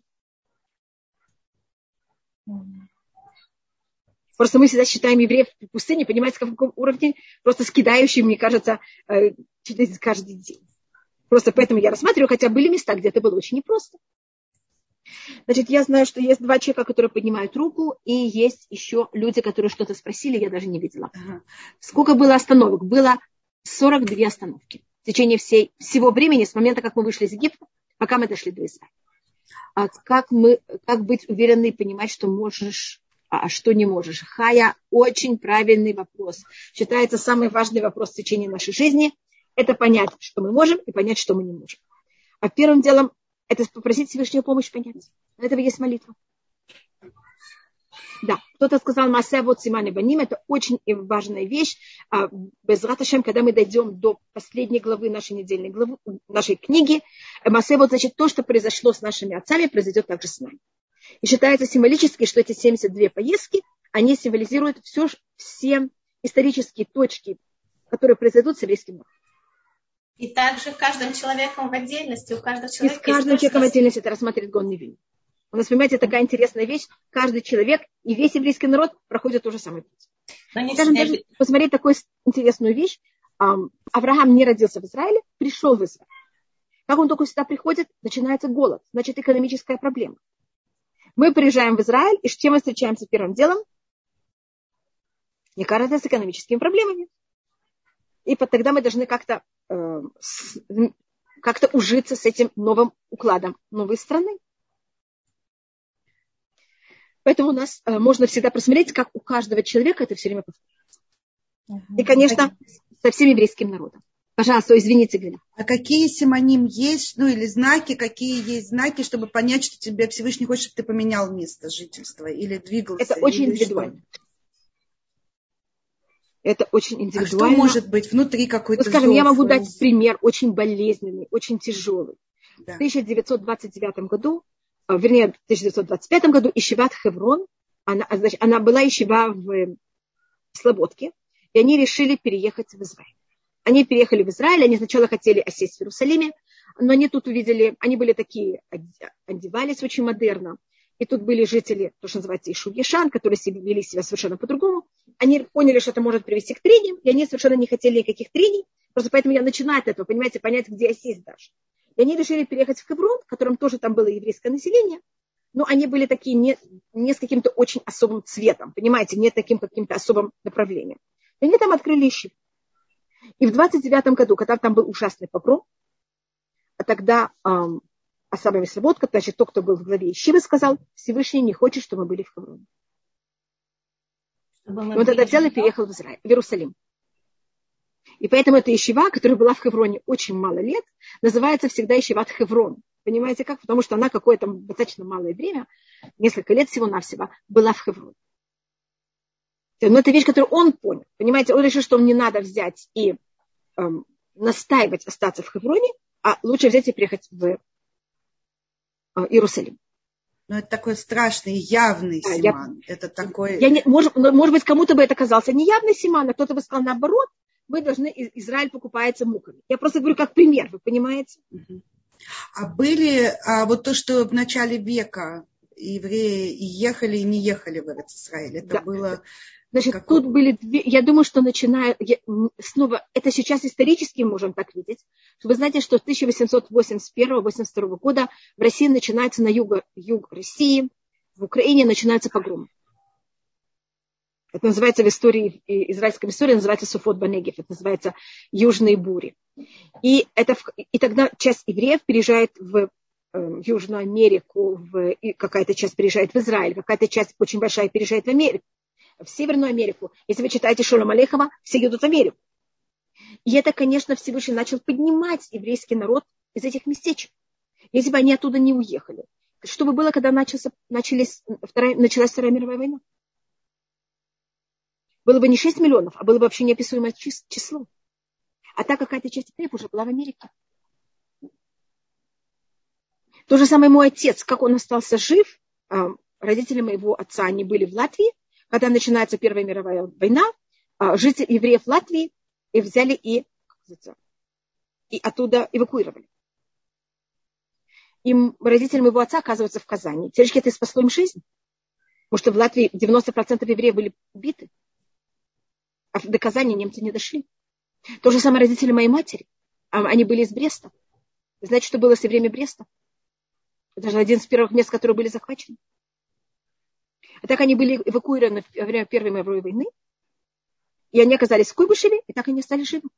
Просто мы всегда считаем евреев в пустыне, понимаете, в каком уровне, просто скидающие, мне кажется, э, чуть каждый день. Просто поэтому я рассматриваю, хотя были места, где это было очень непросто. Значит, я знаю, что есть два человека, которые поднимают руку, и есть еще люди, которые что-то спросили, я даже не видела. Ага. Сколько было остановок? Было 42 остановки в течение всей, всего времени, с момента, как мы вышли из Египта, пока мы дошли до Израиля. А как, мы, как быть уверенной и понимать, что можешь, а что не можешь? Хая, очень правильный вопрос. Считается самый важный вопрос в течение нашей жизни. Это понять, что мы можем, и понять, что мы не можем. А первым делом это попросить Всевышнюю помощь понять. Для этого есть молитва. Да, кто-то сказал Масе вот Симане Баним, это очень важная вещь. А, без Раташем, когда мы дойдем до последней главы нашей недельной главы, нашей книги, Масе вот значит то, что произошло с нашими отцами, произойдет также с нами. И считается символически, что эти 72 поездки, они символизируют все, все исторические точки, которые произойдут с еврейским народом. И также каждым человеком в отдельности, у каждого человека... И с каждым человеком в отдельности это рассматривает Гон Невин. У нас, понимаете, такая интересная вещь. Каждый человек и весь еврейский народ проходит тот же самый путь. Скажем, даже посмотреть такую интересную вещь. Авраам не родился в Израиле, пришел в Израиль. Как он только сюда приходит, начинается голод. Значит, экономическая проблема. Мы приезжаем в Израиль, и с чем мы встречаемся первым делом? Не кажется, с экономическими проблемами. И тогда мы должны как-то э, как-то ужиться с этим новым укладом новой страны. Поэтому у нас э, можно всегда просмотреть, как у каждого человека это все время повторяется. И, конечно, со всем еврейским народом. Пожалуйста, извините, Глина. А какие симоним есть, ну или знаки, какие есть знаки, чтобы понять, что тебе Всевышний хочет, чтобы ты поменял место жительства или двигался? Это очень индивидуально. Что? Это очень индивидуально. А что может быть внутри какой-то ну, Скажем, зов? я могу дать пример очень болезненный, очень тяжелый. Да. В 1929 году, э, вернее, в 1925 году Ишиват Хеврон, она, значит, она была Ишива в Слободке, и они решили переехать в Израиль. Они переехали в Израиль, они сначала хотели осесть в Иерусалиме, но они тут увидели, они были такие, одевались очень модерно, и тут были жители, то, что называется Ишу Ешан, которые вели себя совершенно по-другому. Они поняли, что это может привести к трениям, и они совершенно не хотели никаких трений. Просто поэтому я начинаю от этого, понимаете, понять, где осесть даже. И они решили переехать в Хеврон, в котором тоже там было еврейское население, но они были такие не, не с каким-то очень особым цветом, понимаете, не таким каким-то особым направлением. И они там открыли ищи. И в 29 году, когда там был ужасный погром, тогда эм, Асаба Мисработка, значит, тот, кто был в главе Ищивы, сказал, Всевышний не хочет, чтобы мы были в Хавроне. Он тогда взял и переехал в, Израиль, в Иерусалим. И поэтому эта Ищева, которая была в Хевроне очень мало лет, называется всегда Ищеват Хеврон. Понимаете как? Потому что она какое-то достаточно малое время, несколько лет всего-навсего, была в Хевроне. Но это вещь, которую он понял. Понимаете, он решил, что мне надо взять и эм, настаивать остаться в Хевроне, а лучше взять и приехать в а, Иерусалим. Но это такой страшный, явный да, симан. Я, это такой... Я не, может, может быть, кому-то бы это казался неявный симан, а кто-то бы сказал наоборот, вы должны, Израиль покупается муками. Я просто говорю как пример, вы понимаете? А были, а вот то, что в начале века евреи ехали и не ехали в Израиль, это да. было Значит, Какой? тут были две, я думаю, что начиная, я, снова, это сейчас исторически можем так видеть, вы знаете, что с 1881-82 года в России начинается на юго, юг России, в Украине начинается погром. Это называется в истории, израильской истории называется Суфот Банегев, это называется Южные бури. И, это, и тогда часть евреев переезжает в э, Южную Америку, в, какая-то часть переезжает в Израиль, какая-то часть очень большая переезжает в Америку в Северную Америку. Если вы читаете Шолом Алейхова, все едут в Америку. И это, конечно, Всевышний начал поднимать еврейский народ из этих местечек. Если бы они оттуда не уехали. Что бы было, когда начался, начались, вторая, началась Вторая мировая война? Было бы не 6 миллионов, а было бы вообще неописуемое число. А так какая-то часть евреев уже была в Америке. То же самое мой отец, как он остался жив, а, родители моего отца, они были в Латвии, когда начинается Первая мировая война, а, жители евреев Латвии и взяли и, и оттуда эвакуировали. И родители моего отца оказываются в Казани. Теоретически это спасло им жизнь. Потому что в Латвии 90% евреев были убиты. А до Казани немцы не дошли. То же самое родители моей матери. А, они были из Бреста. Знаете, что было со время Бреста? Это же один из первых мест, которые были захвачены. И так они были эвакуированы во время Первой мировой войны. И они оказались в Куйбышеве, и так они стали живы.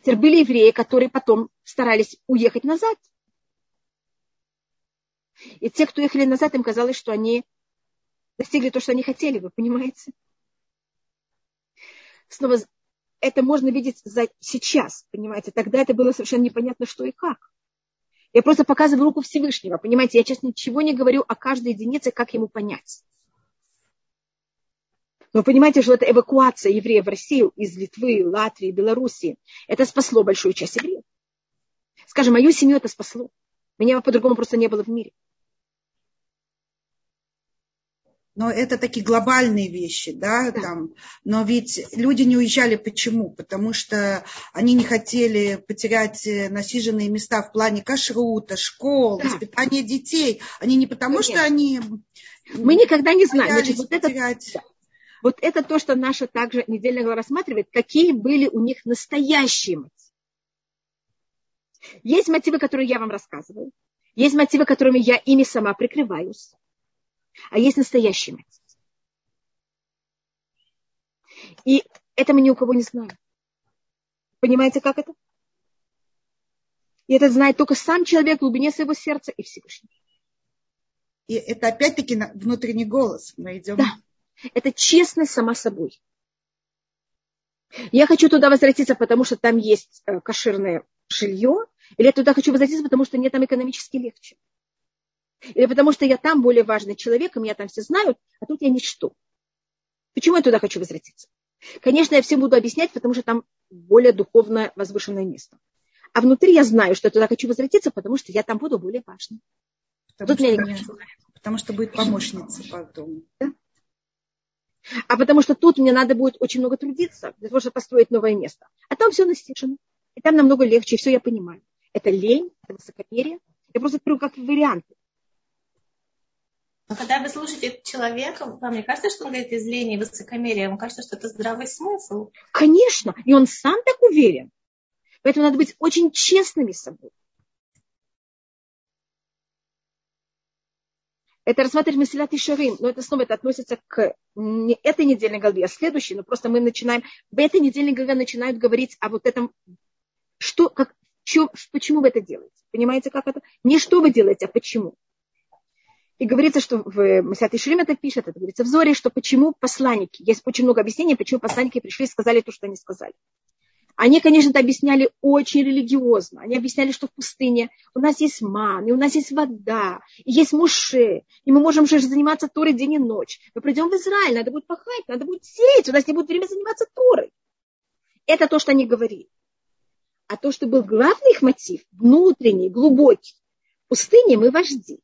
Теперь были евреи, которые потом старались уехать назад. И те, кто ехали назад, им казалось, что они достигли то, что они хотели, вы понимаете? Снова это можно видеть за сейчас, понимаете? Тогда это было совершенно непонятно, что и как. Я просто показываю руку Всевышнего. Понимаете, я сейчас ничего не говорю о каждой единице, как ему понять. Но понимаете, что это эвакуация евреев в Россию из Литвы, Латвии, Белоруссии. Это спасло большую часть евреев. Скажем, мою семью это спасло. Меня по-другому просто не было в мире. Но это такие глобальные вещи, да, там. Но ведь люди не уезжали почему? Потому что они не хотели потерять э, насиженные места в плане кашрута, школ, воспитания детей. Они не потому, Конечно. что они... Мы никогда не знаем. Значит, вот, это, вот это то, что наша также недельная глава рассматривает, какие были у них настоящие мотивы. Есть мотивы, которые я вам рассказываю. Есть мотивы, которыми я ими сама прикрываюсь а есть настоящий мотив. И Это мы ни у кого не знаем. Понимаете, как это? И это знает только сам человек в глубине своего сердца и Всевышний. И это опять-таки внутренний голос. Мы идем... Да. Это честность сама собой. Я хочу туда возвратиться, потому что там есть э, кошерное жилье, или я туда хочу возвратиться, потому что мне там экономически легче. Или потому что я там более важный человек, и меня там все знают, а тут я ничто. Почему я туда хочу возвратиться? Конечно, я всем буду объяснять, потому что там более духовное возвышенное место. А внутри я знаю, что я туда хочу возвратиться, потому что я там буду более важной. Потому, Тут что, меня не потому что будет помощница потом. Да? А потому что тут мне надо будет очень много трудиться для того, чтобы построить новое место. А там все настижено. И там намного легче, и все я понимаю. Это лень, это высокомерие. Я просто говорю как варианты. Когда вы слушаете человека, вам не кажется, что он говорит из лени и высокомерия? Вам кажется, что это здравый смысл? Конечно. И он сам так уверен. Поэтому надо быть очень честными с собой. Это рассматриваем Месилат и но это снова это относится к не этой недельной главе, а следующей, но просто мы начинаем, в этой недельной главе начинают говорить о вот этом, что, как, что, почему вы это делаете. Понимаете, как это? Не что вы делаете, а почему. И говорится, что в Масят Ишрим это пишет, это говорится в Зоре, что почему посланники, есть очень много объяснений, почему посланники пришли и сказали то, что они сказали. Они, конечно, это объясняли очень религиозно. Они объясняли, что в пустыне у нас есть ман, и у нас есть вода, и есть муше, и мы можем же заниматься Торой день и ночь. Мы придем в Израиль, надо будет пахать, надо будет сеять, у нас не будет времени заниматься Торой. Это то, что они говорили. А то, что был главный их мотив, внутренний, глубокий, в пустыне мы вожди.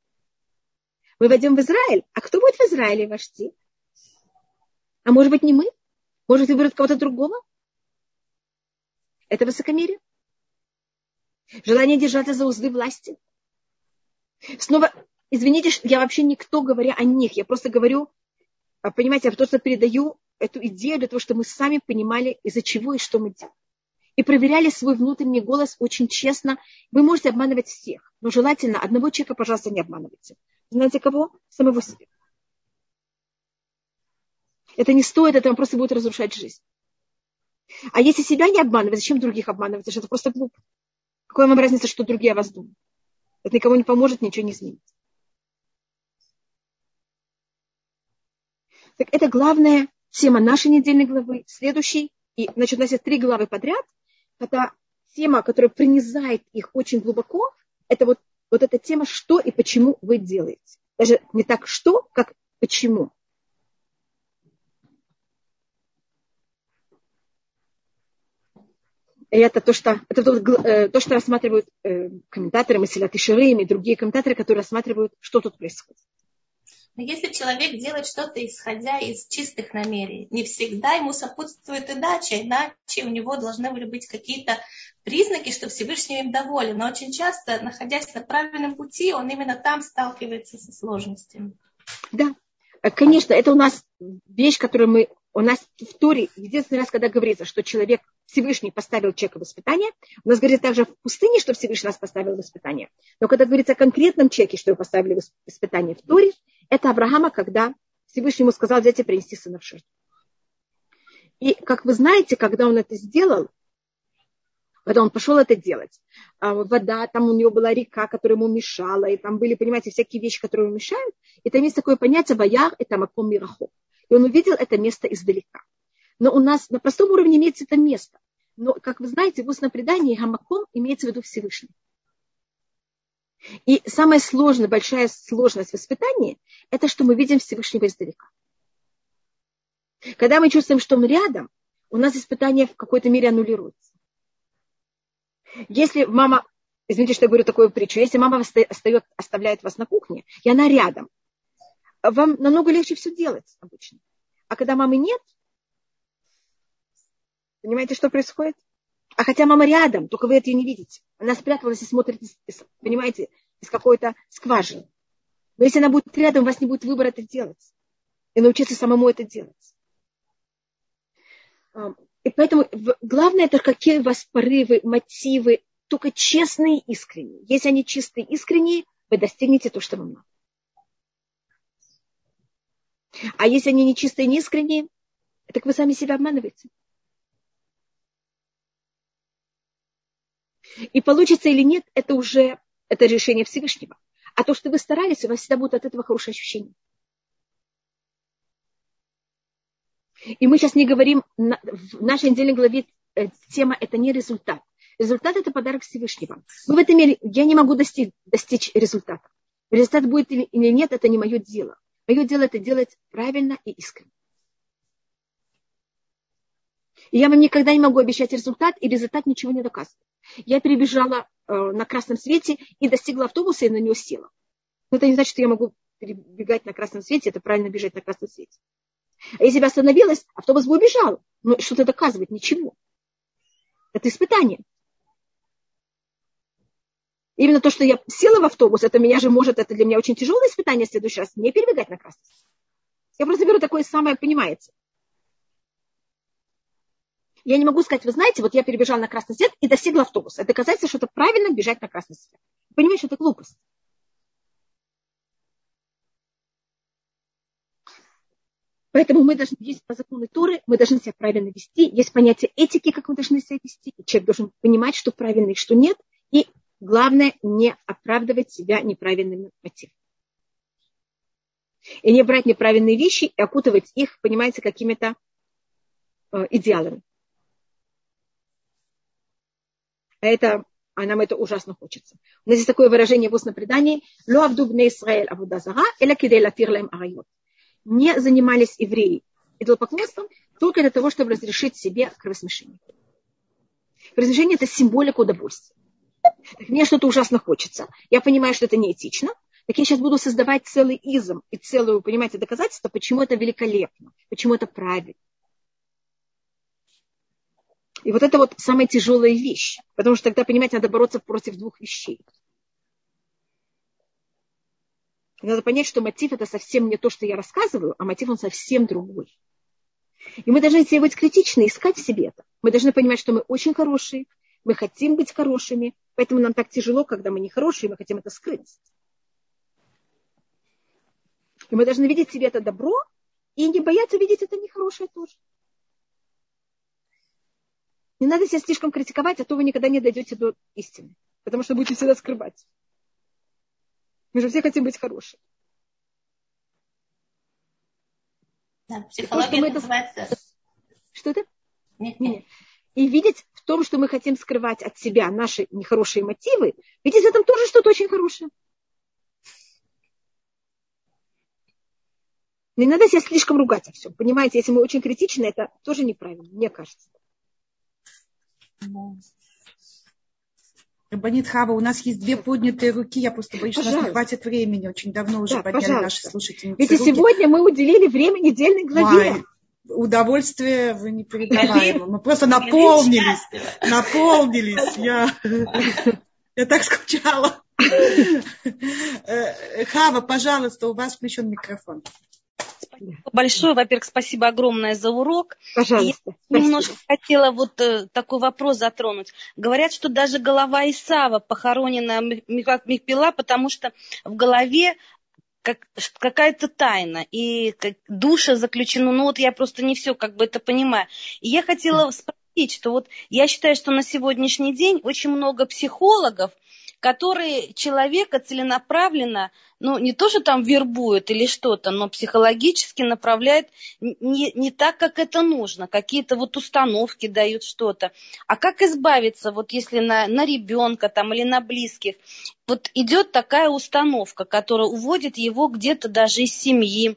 Мы войдем в Израиль, а кто будет в Израиле вожди? А может быть не мы? Может выбрать кого-то другого? Это высокомерие. Желание держаться за узды власти. Снова, извините, я вообще никто говоря о них. Я просто говорю, а, понимаете, я просто передаю эту идею для того, чтобы мы сами понимали, из-за чего и что мы делаем. И проверяли свой внутренний голос очень честно. Вы можете обманывать всех, но желательно одного человека, пожалуйста, не обманывайте. Знаете кого? Самого себя. Это не стоит, это вам просто будет разрушать жизнь. А если себя не обманывать, зачем других обманывать? Это просто глупо. Какая вам разница, что другие о вас думают? Это никому не поможет, ничего не изменит. Так это главная тема нашей недельной главы. Следующий, и значит, у нас есть три главы подряд. Это тема, которая принизает их очень глубоко. Это вот, вот эта тема, что и почему вы делаете. Даже не так что, как почему. И это то, что, это то, э, то, что рассматривают э, комментаторы Масилат и Ширим и другие комментаторы, которые рассматривают, что тут происходит. Но если человек делает что-то, исходя из чистых намерений, не всегда ему сопутствует и дача, иначе у него должны были быть какие-то признаки, что Всевышний им доволен. Но очень часто, находясь на правильном пути, он именно там сталкивается со сложностями. Да, конечно, это у нас вещь, которую мы у нас в Торе единственный раз, когда говорится, что человек Всевышний поставил человека в испытание, у нас говорится также в пустыне, что Всевышний нас поставил в испытание. Но когда говорится о конкретном человеке, что его поставили в испытание в Торе, это Авраама, когда Всевышний ему сказал взять и принести сына в жертву. И, как вы знаете, когда он это сделал, когда он пошел это делать, а, вода, там у него была река, которая ему мешала, и там были, понимаете, всякие вещи, которые ему мешают. И там есть такое понятие «ваяр» – это «маком мирахо». И он увидел это место издалека. Но у нас на простом уровне имеется это место. Но, как вы знаете, в устном предании Гамаком имеется в виду Всевышний. И самая сложная, большая сложность в испытании – это что мы видим Всевышнего издалека. Когда мы чувствуем, что он рядом, у нас испытание в какой-то мере аннулируется. Если мама, извините, что я говорю такую притчу, если мама остает, оставляет вас на кухне, и она рядом, вам намного легче все делать обычно. А когда мамы нет, понимаете, что происходит? А хотя мама рядом, только вы это не видите. Она спряталась и смотрит, понимаете, из какой-то скважины. Но если она будет рядом, у вас не будет выбора это делать. И научиться самому это делать. И поэтому главное это какие у вас порывы, мотивы, только честные и искренние. Если они чистые и искренние, вы достигнете то, что вам надо. А если они нечистые и неискренние, так вы сами себя обманываете. И получится или нет, это уже это решение Всевышнего. А то, что вы старались, у вас всегда будет от этого хорошее ощущение. И мы сейчас не говорим, в нашей недельной главе э, тема это не результат. Результат это подарок Всевышнего. Мы в этом мире, я не могу достичь, достичь результата. Результат будет или нет, это не мое дело. Мое дело это делать правильно и искренне. И я вам никогда не могу обещать результат, и результат ничего не доказывает. Я перебежала э, на красном свете и достигла автобуса и на него села. Но это не значит, что я могу перебегать на красном свете, это правильно бежать на красном свете. А если бы остановилась, автобус бы убежал. Но что-то доказывает, ничего. Это испытание. Именно то, что я села в автобус, это меня же может, это для меня очень тяжелое испытание в следующий раз, не перебегать на красный. Я просто беру такое самое, понимаете. Я не могу сказать, вы знаете, вот я перебежала на красный свет и достигла автобуса. Это доказательство, что это правильно бежать на красный свет. Понимаете, что это глупость. Поэтому мы должны есть по закону Торы, мы должны себя правильно вести. Есть понятие этики, как мы должны себя вести. И человек должен понимать, что правильно и что нет. И главное, не оправдывать себя неправильными мотивами. И не брать неправильные вещи и окутывать их, понимаете, какими-то э, идеалами. А это, а нам это ужасно хочется. У нас есть такое выражение в устном предании «Ло авдубне Исраэль авудазара, эля кидей латир лем арайот» не занимались евреи идолопоклонством только для того, чтобы разрешить себе кровосмешение. Кровосмешение – это символика удовольствия. Мне что-то ужасно хочется. Я понимаю, что это неэтично. Так я сейчас буду создавать целый изм и целую, понимаете, доказательство, почему это великолепно, почему это правильно. И вот это вот самая тяжелая вещь. Потому что тогда, понимаете, надо бороться против двух вещей. Надо понять, что мотив это совсем не то, что я рассказываю, а мотив он совсем другой. И мы должны себе быть критичны, искать в себе это. Мы должны понимать, что мы очень хорошие, мы хотим быть хорошими, поэтому нам так тяжело, когда мы не хорошие, мы хотим это скрыть. И мы должны видеть в себе это добро и не бояться видеть это нехорошее тоже. Не надо себя слишком критиковать, а то вы никогда не дойдете до истины, потому что будете всегда скрывать. Мы же все хотим быть хорошими. Да, психология то, называется... Это... Что это? Нет, нет. И видеть в том, что мы хотим скрывать от себя наши нехорошие мотивы, видеть в этом тоже что-то очень хорошее. Не надо себя слишком ругать о всем. Понимаете, если мы очень критичны, это тоже неправильно, мне кажется. Рабанит Хава, у нас есть две поднятые руки, я просто боюсь, пожалуйста. что у нас не хватит времени. Очень давно уже да, подняли пожалуйста. наши слушательницы Ведь и сегодня мы уделили время недельной главе. Ой, удовольствие вы не передаваете. Мы просто наполнились, наполнились. Я, я так скучала. Э, Хава, пожалуйста, у вас включен микрофон. Спасибо большое. Во-первых, спасибо огромное за урок. Пожалуйста. Я немножко хотела вот э, такой вопрос затронуть. Говорят, что даже голова Исава похоронена как Михпила, потому что в голове как, какая-то тайна, и как, душа заключена. Ну вот я просто не все как бы это понимаю. И я хотела спросить, что вот я считаю, что на сегодняшний день очень много психологов, которые человека целенаправленно, ну, не то, что там вербуют или что-то, но психологически направляют не, не так, как это нужно. Какие-то вот установки дают что-то. А как избавиться, вот если на, на ребенка там или на близких, вот идет такая установка, которая уводит его где-то даже из семьи,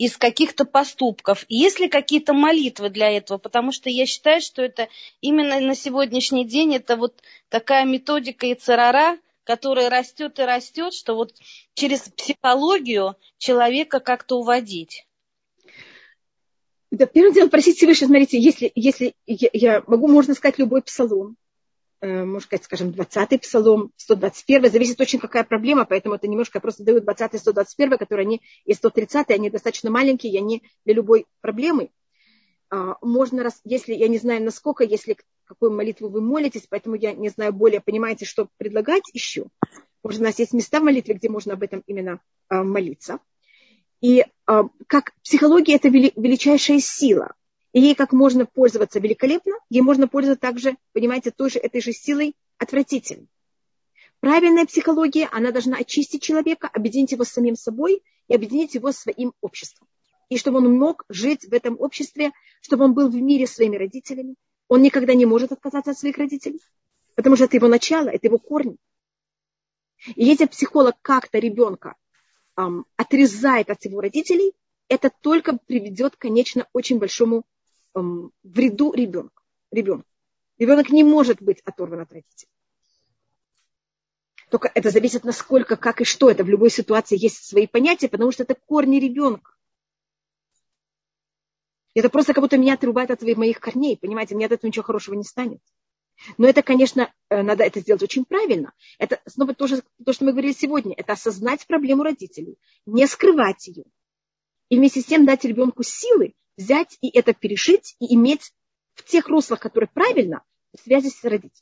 из каких-то поступков. Есть ли какие-то молитвы для этого? Потому что я считаю, что это именно на сегодняшний день это вот такая методика и царара, которая растет и растет, что вот через психологию человека как-то уводить. Да, первым делом, простите выше, смотрите, если, если я, я могу, можно сказать, любой псалом, можно сказать, скажем, 20-й псалом, 121 зависит очень какая проблема, поэтому это немножко просто даю 20 121 которые они, и 130 они достаточно маленькие, и они для любой проблемы. А, можно, если, я не знаю, насколько, если какую молитву вы молитесь, поэтому я не знаю более, понимаете, что предлагать еще. Может, у нас есть места в молитве, где можно об этом именно а, молиться. И а, как психология – это величайшая сила. И ей как можно пользоваться великолепно, ей можно пользоваться также, понимаете, той же, этой же силой отвратительно. Правильная психология, она должна очистить человека, объединить его с самим собой и объединить его своим обществом. И чтобы он мог жить в этом обществе, чтобы он был в мире с своими родителями. Он никогда не может отказаться от своих родителей, потому что это его начало, это его корни. И если психолог как-то ребенка эм, отрезает от его родителей, это только приведет, конечно, очень большому вреду ребенку. ребенку. Ребенок не может быть оторван от родителей. Только это зависит насколько, как и что. Это в любой ситуации есть свои понятия, потому что это корни ребенка. Это просто как будто меня отрубает от моих корней. Понимаете, мне от этого ничего хорошего не станет. Но это, конечно, э, надо это сделать очень правильно. Это снова тоже то, что мы говорили сегодня. Это осознать проблему родителей, не скрывать ее. И вместе с тем дать ребенку силы взять и это перешить, и иметь в тех руслах, которые правильно, в связи с родителями.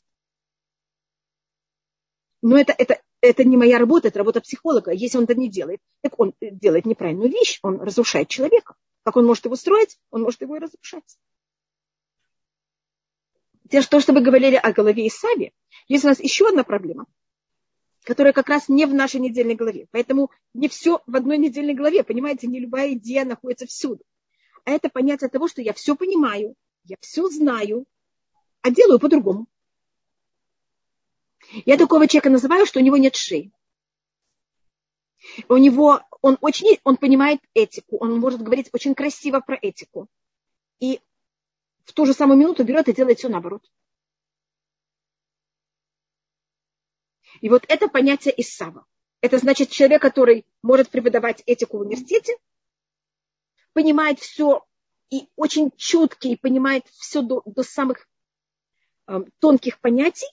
Но это, это, это не моя работа, это работа психолога. Если он это не делает, так он делает неправильную вещь, он разрушает человека. Как он может его строить, он может его и разрушать. То, что вы говорили о голове и саве, есть у нас еще одна проблема, которая как раз не в нашей недельной главе. Поэтому не все в одной недельной главе. Понимаете, не любая идея находится всюду. А это понятие того, что я все понимаю, я все знаю, а делаю по-другому. Я такого человека называю, что у него нет шеи. У него, он очень, он понимает этику, он может говорить очень красиво про этику. И в ту же самую минуту берет и делает все наоборот. И вот это понятие Исава. Это значит человек, который может преподавать этику в университете, понимает все и очень чуткий, понимает все до, до самых э, тонких понятий,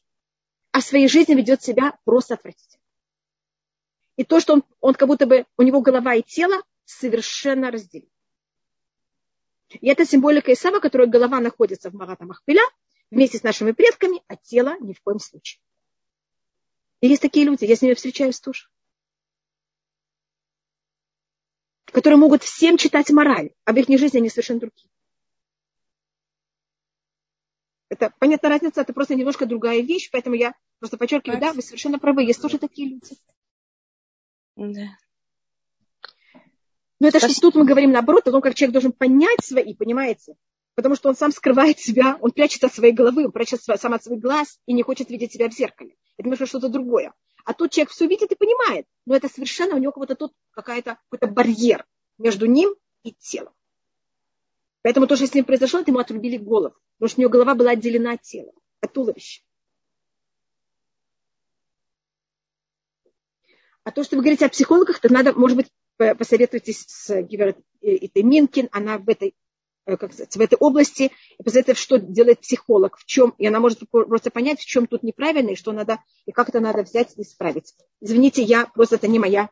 а в своей жизни ведет себя просто отвратительно. И то, что он, он как будто бы, у него голова и тело совершенно разделены. И это символика Исава, которая голова находится в Марата Махпиля вместе с нашими предками, а тело ни в коем случае. И есть такие люди, я с ними встречаюсь тоже. Которые могут всем читать мораль, в их жизни они совершенно другие. Это понятная разница, это просто немножко другая вещь, поэтому я просто подчеркиваю, да, вы совершенно правы, есть тоже такие люди. Да. Но это что тут мы говорим наоборот, о том, как человек должен понять свои, понимаете? Потому что он сам скрывает себя, он прячет от своей головы, он прячет сам от своих глаз и не хочет видеть себя в зеркале. Это немножко что-то другое. А тут человек все видит и понимает, но это совершенно у него тут какая-то, какой-то барьер между ним и телом. Поэтому то, что с ним произошло, это ему отрубили голову, потому что у него голова была отделена от тела, от туловища. А то, что вы говорите о психологах, то надо, может быть, посоветуйтесь с Гиверой Итой Минкин, она в этой, э, как сказать, в этой области, и посоветуйте, что делает психолог, в чем, и она может просто понять, в чем тут неправильно, и что надо, и как это надо взять и исправить. Извините, я, просто это не моя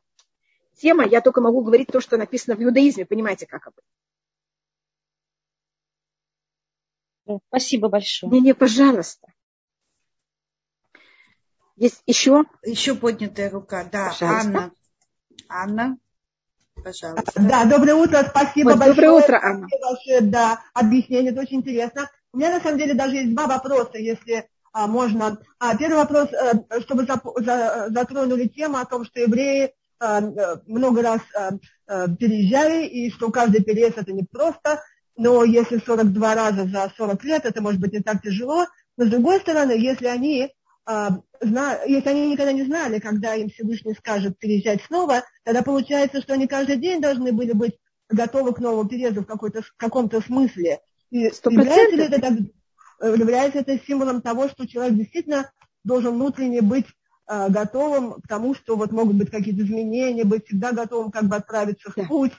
тема, я только могу говорить то, что написано в иудаизме, понимаете, как это. Спасибо большое. Не, не, пожалуйста. Есть еще? Еще поднятая рука, да. Пожалуйста. Анна. Анна. Пожалуйста. Да, доброе утро, спасибо вот, большое. Доброе утро, Анна. Ваше, да, объяснение, это очень интересно. У меня на самом деле даже есть два вопроса, если а, можно. А, первый вопрос, а, чтобы за, за, затронули тему о том, что евреи а, много раз а, а, переезжали, и что каждый переезд это не просто, но если 42 раза за 40 лет, это может быть не так тяжело. Но с другой стороны, если они если они никогда не знали, когда им Всевышний скажет переезжать снова, тогда получается, что они каждый день должны были быть готовы к новому переезду в, какой-то, в каком-то смысле. И является ли, это, э, является это символом того, что человек действительно должен внутренне быть э, готовым к тому, что вот могут быть какие-то изменения, быть всегда готовым как бы отправиться в путь.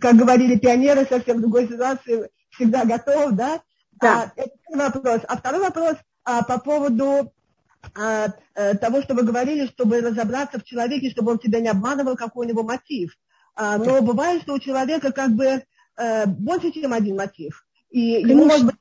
Как говорили пионеры, совсем в другой ситуации, всегда готов, да? Да. А, это вопрос. А второй вопрос а, по поводу а, а, того, что вы говорили, чтобы разобраться в человеке, чтобы он тебя не обманывал, какой у него мотив. А, но бывает, что у человека как бы а, больше, чем один мотив. И Конечно. ему может быть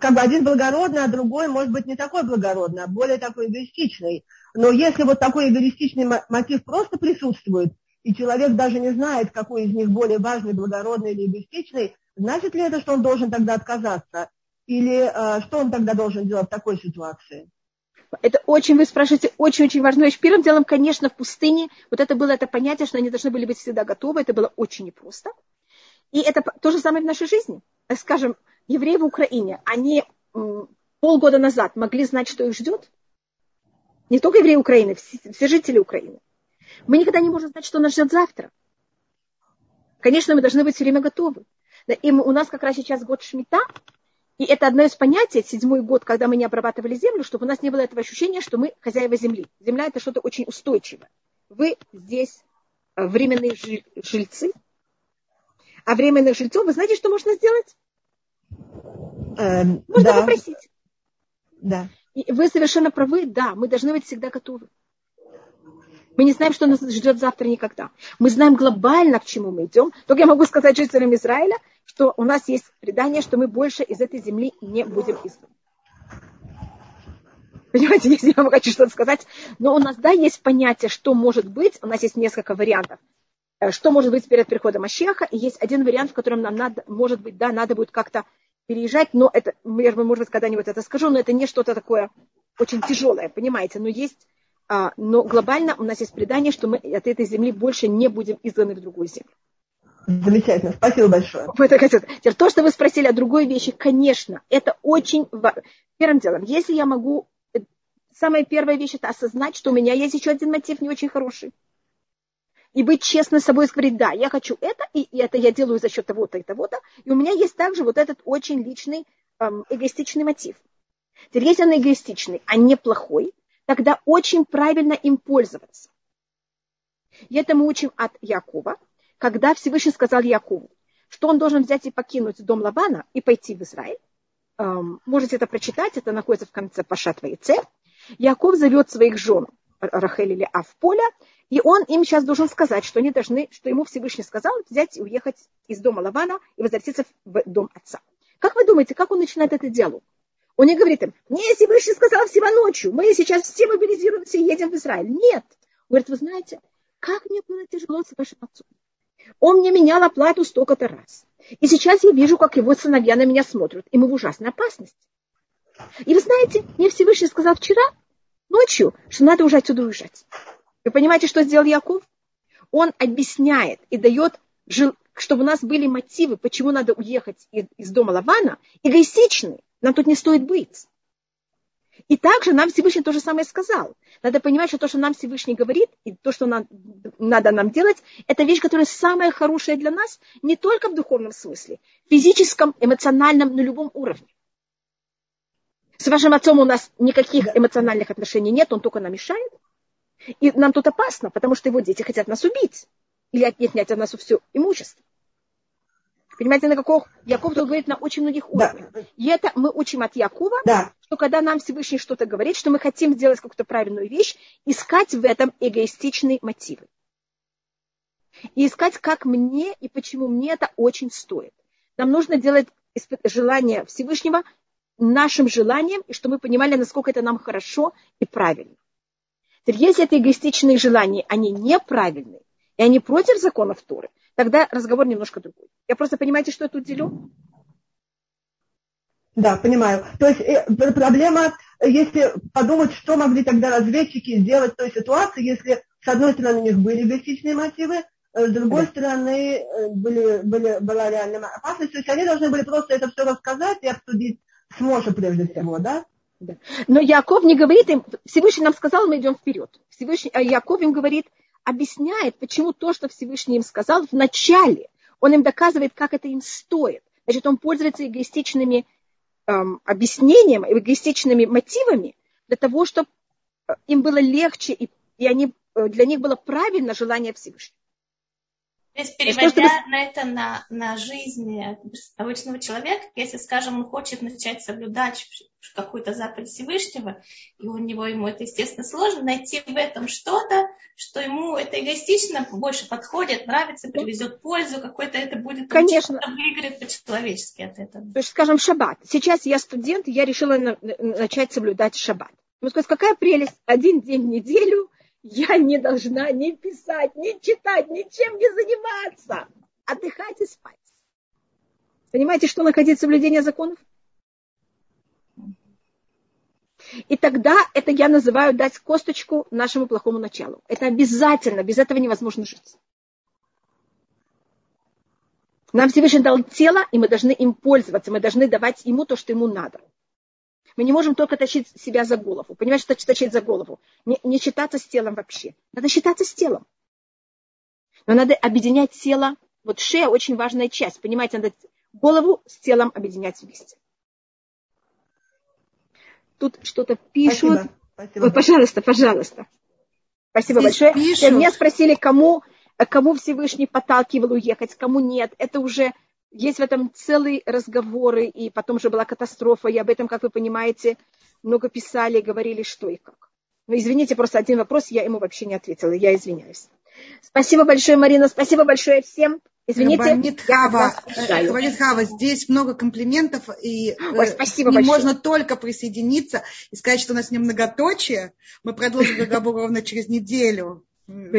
как бы один благородный, а другой может быть не такой благородный, а более такой эгоистичный. Но если вот такой эгоистичный мотив просто присутствует, и человек даже не знает, какой из них более важный, благородный или эгоистичный, значит ли это, что он должен тогда отказаться? Или э, что он тогда должен делать в такой ситуации? Это очень, вы спрашиваете, очень-очень важно. вещь. Первым делом, конечно, в пустыне, вот это было это понятие, что они должны были быть всегда готовы, это было очень непросто. И это то же самое в нашей жизни. Скажем, евреи в Украине, они полгода назад могли знать, что их ждет. Не только евреи Украины, все жители Украины. Мы никогда не можем знать, что нас ждет завтра. Конечно, мы должны быть все время готовы. И у нас как раз сейчас год Шмита, и это одно из понятий, седьмой год, когда мы не обрабатывали землю, чтобы у нас не было этого ощущения, что мы хозяева земли. Земля это что-то очень устойчивое. Вы здесь э, временные жильцы, а временных жильцов, вы знаете, что можно сделать? Эм, можно да. попросить. Да. И вы совершенно правы, да, мы должны быть всегда готовы. Мы не знаем, что нас ждет завтра никогда. Мы знаем глобально, к чему мы идем. Только я могу сказать жителям Израиля, что у нас есть предание, что мы больше из этой земли не будем изгнаны. Понимаете, если я вам хочу что-то сказать. Но у нас, да, есть понятие, что может быть. У нас есть несколько вариантов. Э, что может быть перед приходом Ащеха. И есть один вариант, в котором нам надо, может быть, да, надо будет как-то переезжать. Но это, я, может быть, когда-нибудь это скажу, но это не что-то такое очень тяжелое, понимаете. Но есть но глобально у нас есть предание, что мы от этой земли больше не будем изгнаны в другую землю. Замечательно, спасибо большое. Теперь то, что вы спросили о другой вещи, конечно, это очень важно. Первым делом, если я могу, э, самая первая вещь это осознать, что у меня есть еще один мотив не очень хороший. И быть честным с собой и говорить, да, я хочу это, и это я делаю за счет того-то и того-то. И у меня есть также вот этот очень личный эм, эгоистичный мотив. Теперь, если он эгоистичный, а не плохой, тогда очень правильно им пользоваться. И это мы учим от Якова, когда Всевышний сказал Якову, что он должен взять и покинуть дом Лавана и пойти в Израиль. Эм, можете это прочитать, это находится в конце Пашат Ваице. Яков зовет своих жен Рахель или А в поле, и он им сейчас должен сказать, что они должны, что ему Всевышний сказал взять и уехать из дома Лавана и возвратиться в дом отца. Как вы думаете, как он начинает это дело? Он не говорит им, не, Всевышний сказал всего ночью, мы сейчас все мобилизируемся и едем в Израиль. Нет. Он говорит, вы знаете, как мне было тяжело с вашим отцом. Он мне менял оплату столько-то раз. И сейчас я вижу, как его сыновья на меня смотрят, и мы в ужасной опасности. И вы знаете, мне Всевышний сказал вчера, ночью, что надо уже отсюда уезжать. Вы понимаете, что сделал Яков? Он объясняет и дает, чтобы у нас были мотивы, почему надо уехать из дома Лавана, эгоистичные. Нам тут не стоит быть. И также нам Всевышний то же самое сказал. Надо понимать, что то, что нам Всевышний говорит, и то, что нам, надо нам делать, это вещь, которая самая хорошая для нас, не только в духовном смысле, физическом, эмоциональном, на любом уровне. С вашим отцом у нас никаких эмоциональных отношений нет, он только нам мешает. И нам тут опасно, потому что его дети хотят нас убить или отнять от нас все имущество. Понимаете, на каком Яков тут говорит на очень многих уровнях. Да. И это мы учим от Якова, да. что когда нам Всевышний что-то говорит, что мы хотим сделать какую-то правильную вещь, искать в этом эгоистичные мотивы. И искать, как мне и почему мне это очень стоит. Нам нужно делать желание Всевышнего нашим желанием, и чтобы мы понимали, насколько это нам хорошо и правильно. Теперь, если это эгоистичные желания, они неправильные, и они против законов Торы, тогда разговор немножко другой. Я просто понимаете, что я тут делю? Да, понимаю. То есть э, проблема, если подумать, что могли тогда разведчики сделать в той ситуации, если с одной стороны у них были эгоистичные мотивы, э, с другой да. стороны э, были, были, была реальная опасность. То есть они должны были просто это все рассказать и обсудить с Моше прежде всего, да? Да. Но Яков не говорит им, Всевышний нам сказал, мы идем вперед. Всевышний, а Яков им говорит, объясняет, почему то, что Всевышний им сказал в начале, он им доказывает, как это им стоит. Значит, он пользуется эгоистичными эм, объяснением, эгоистичными мотивами для того, чтобы э, им было легче, и, и они, э, для них было правильно желание Всевышнего. То есть, переводя что, чтобы... на это на, на жизнь обычного человека, если, скажем, он хочет начать соблюдать какую-то заповедь Всевышнего, и у него ему это, естественно, сложно, найти в этом что-то, что ему это эгоистично больше подходит, нравится, привезет пользу, какой-то это будет Конечно. выиграет по-человечески от этого. То есть, скажем, шаббат. Сейчас я студент, я решила начать соблюдать шаббат. Ну, сказать, какая прелесть, один день в неделю – я не должна ни писать, ни читать, ничем не заниматься. Отдыхать и спать. Понимаете, что находить соблюдение законов? И тогда это я называю дать косточку нашему плохому началу. Это обязательно, без этого невозможно жить. Нам Всевышний дал тело, и мы должны им пользоваться, мы должны давать ему то, что ему надо. Мы не можем только тащить себя за голову. Понимаешь, что тащить за голову? Не, не считаться с телом вообще. Надо считаться с телом. Но надо объединять тело. Вот шея очень важная часть. Понимаете, надо голову с телом объединять вместе. Тут что-то пишут. Спасибо. Спасибо. Ой, пожалуйста, пожалуйста. Спасибо Здесь большое. Пишут. Меня спросили, кому кому Всевышний подталкивал уехать, кому нет. Это уже есть в этом целые разговоры, и потом же была катастрофа, и об этом, как вы понимаете, много писали, говорили, что и как. Но извините, просто один вопрос, я ему вообще не ответила, я извиняюсь. Спасибо большое, Марина, спасибо большое всем. Извините, Говорит Хава, говорит Хава, здесь много комплиментов, и э, Ой, спасибо не большое. можно только присоединиться и сказать, что у нас не многоточие. Мы продолжим разговор ровно через неделю. В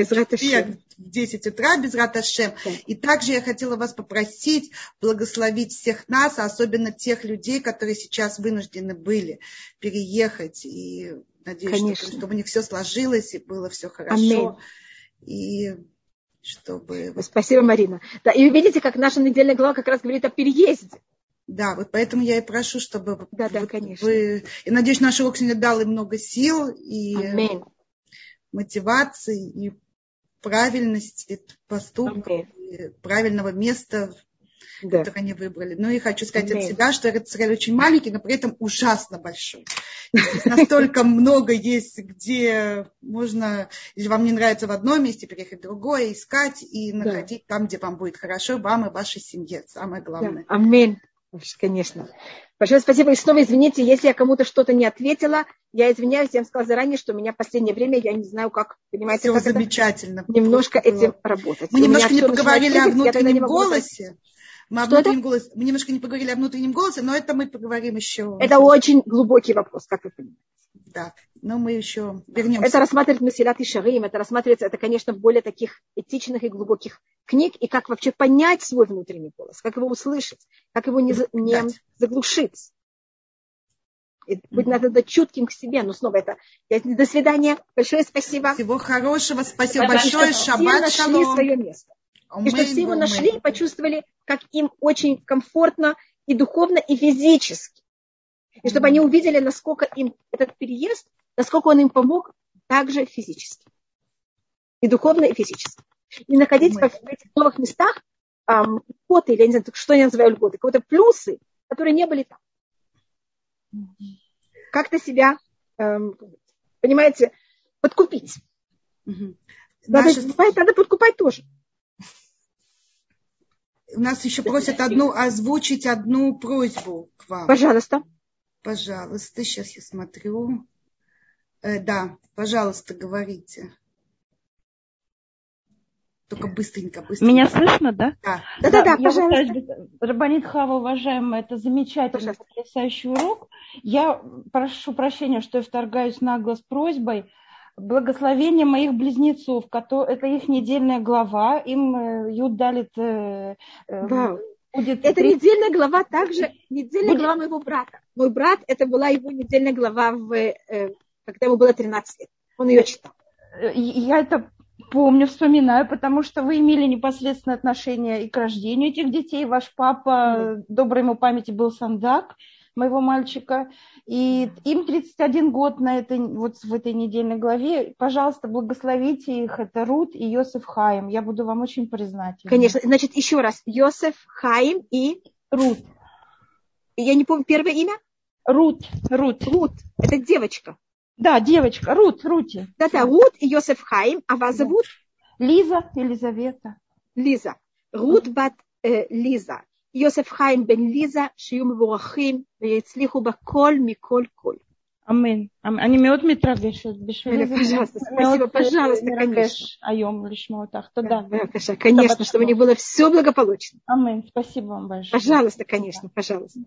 10 утра без раташем. И также я хотела вас попросить благословить всех нас, а особенно тех людей, которые сейчас вынуждены были переехать. И надеюсь, что, чтобы у них все сложилось и было все хорошо. Аминь. И чтобы... Спасибо, Марина. Да, и вы видите, как наша недельная глава как раз говорит о переезде. Да, вот поэтому я и прошу, чтобы да, да, конечно. вы... И надеюсь, наш урок сегодня дал им много сил. И... Аминь мотивации и правильности поступка, okay. правильного места, да. которое они выбрали. Ну и хочу сказать okay. от себя, что этот Израиль очень маленький, но при этом ужасно большой. Здесь настолько много есть, где можно, если вам не нравится в одном месте, переехать в другое, искать и находить там, где вам будет хорошо, вам и вашей семье. Самое главное. Аминь. Конечно. Большое спасибо. И снова извините, если я кому-то что-то не ответила. Я извиняюсь, я вам сказала заранее, что у меня в последнее время, я не знаю, как, понимаете, Все как замечательно. немножко этим работать. Мы немножко не поговорили о внутреннем голосе. Мы, о внутреннем голосе. мы немножко не поговорили о внутреннем голосе, но это мы поговорим еще. Это очень глубокий вопрос, как вы понимаете. Да, но мы еще вернемся. Это рассматривает Масилат и Шарим, это рассматривается, это, конечно, в более таких этичных и глубоких книг, и как вообще понять свой внутренний голос, как его услышать, как его не, не заглушить. И быть надо быть чутким к себе. Но снова это. До свидания. Большое спасибо. Всего хорошего. Спасибо большое. Шаббат нашли свое место. И что все его нашли и почувствовали, как им очень комфортно и духовно, и физически. И чтобы они увидели, насколько им этот переезд, насколько он им помог также физически. И духовно, и физически. И находить в этих новых местах эм, льготы, или я не знаю, что я называю льготы, какие-то плюсы, которые не были там. Как-то себя, эм, понимаете, подкупить. Угу. Надо, Наши... надо подкупать тоже. У нас еще просят одну озвучить одну просьбу к вам. Пожалуйста. Пожалуйста, сейчас я смотрю. Э, да, пожалуйста, говорите. Только быстренько, быстренько. Меня слышно, да? Да, да, да, да пожалуйста. Рабанит Хава, уважаемая, это замечательный, пожалуйста. потрясающий урок. Я прошу прощения, что я вторгаюсь нагло с просьбой. Благословение моих близнецов, это их недельная глава, им э, Юд далит да. Э, будет... Это недельная глава также, недельная будет... глава моего брата. Мой брат, это была его недельная глава, в, когда ему было 13 лет. Он ее читал. Я это Помню, вспоминаю, потому что вы имели непосредственное отношение и к рождению этих детей. Ваш папа, доброй ему памяти, был сандак моего мальчика. И им 31 год на этой, вот в этой недельной главе. Пожалуйста, благословите их. Это Рут и Йосеф Хаим. Я буду вам очень признательна. Конечно. Значит, еще раз. Йосеф Хаим и Рут. Я не помню первое имя? Рут. Рут. Рут. Это девочка. Да, девочка, Рут, Рути. Да-да, Рут и Йосеф Хаим. А вас да. зовут? Лиза, Елизавета. Лиза. Рут бат э, Лиза. יוסף חיים בן ליזה, שיהיו מבורכים ויצליחו בכל מכל כל. אמן. אני מאוד מתרגשת בשביל זה. пожалуйста, спасибо, пожалуйста, конечно. היום לשמוע אותך. תודה. Конечно, чтобы не было все благополучно. Амен. Спасибо вам большое. Пожалуйста, конечно, пожалуйста.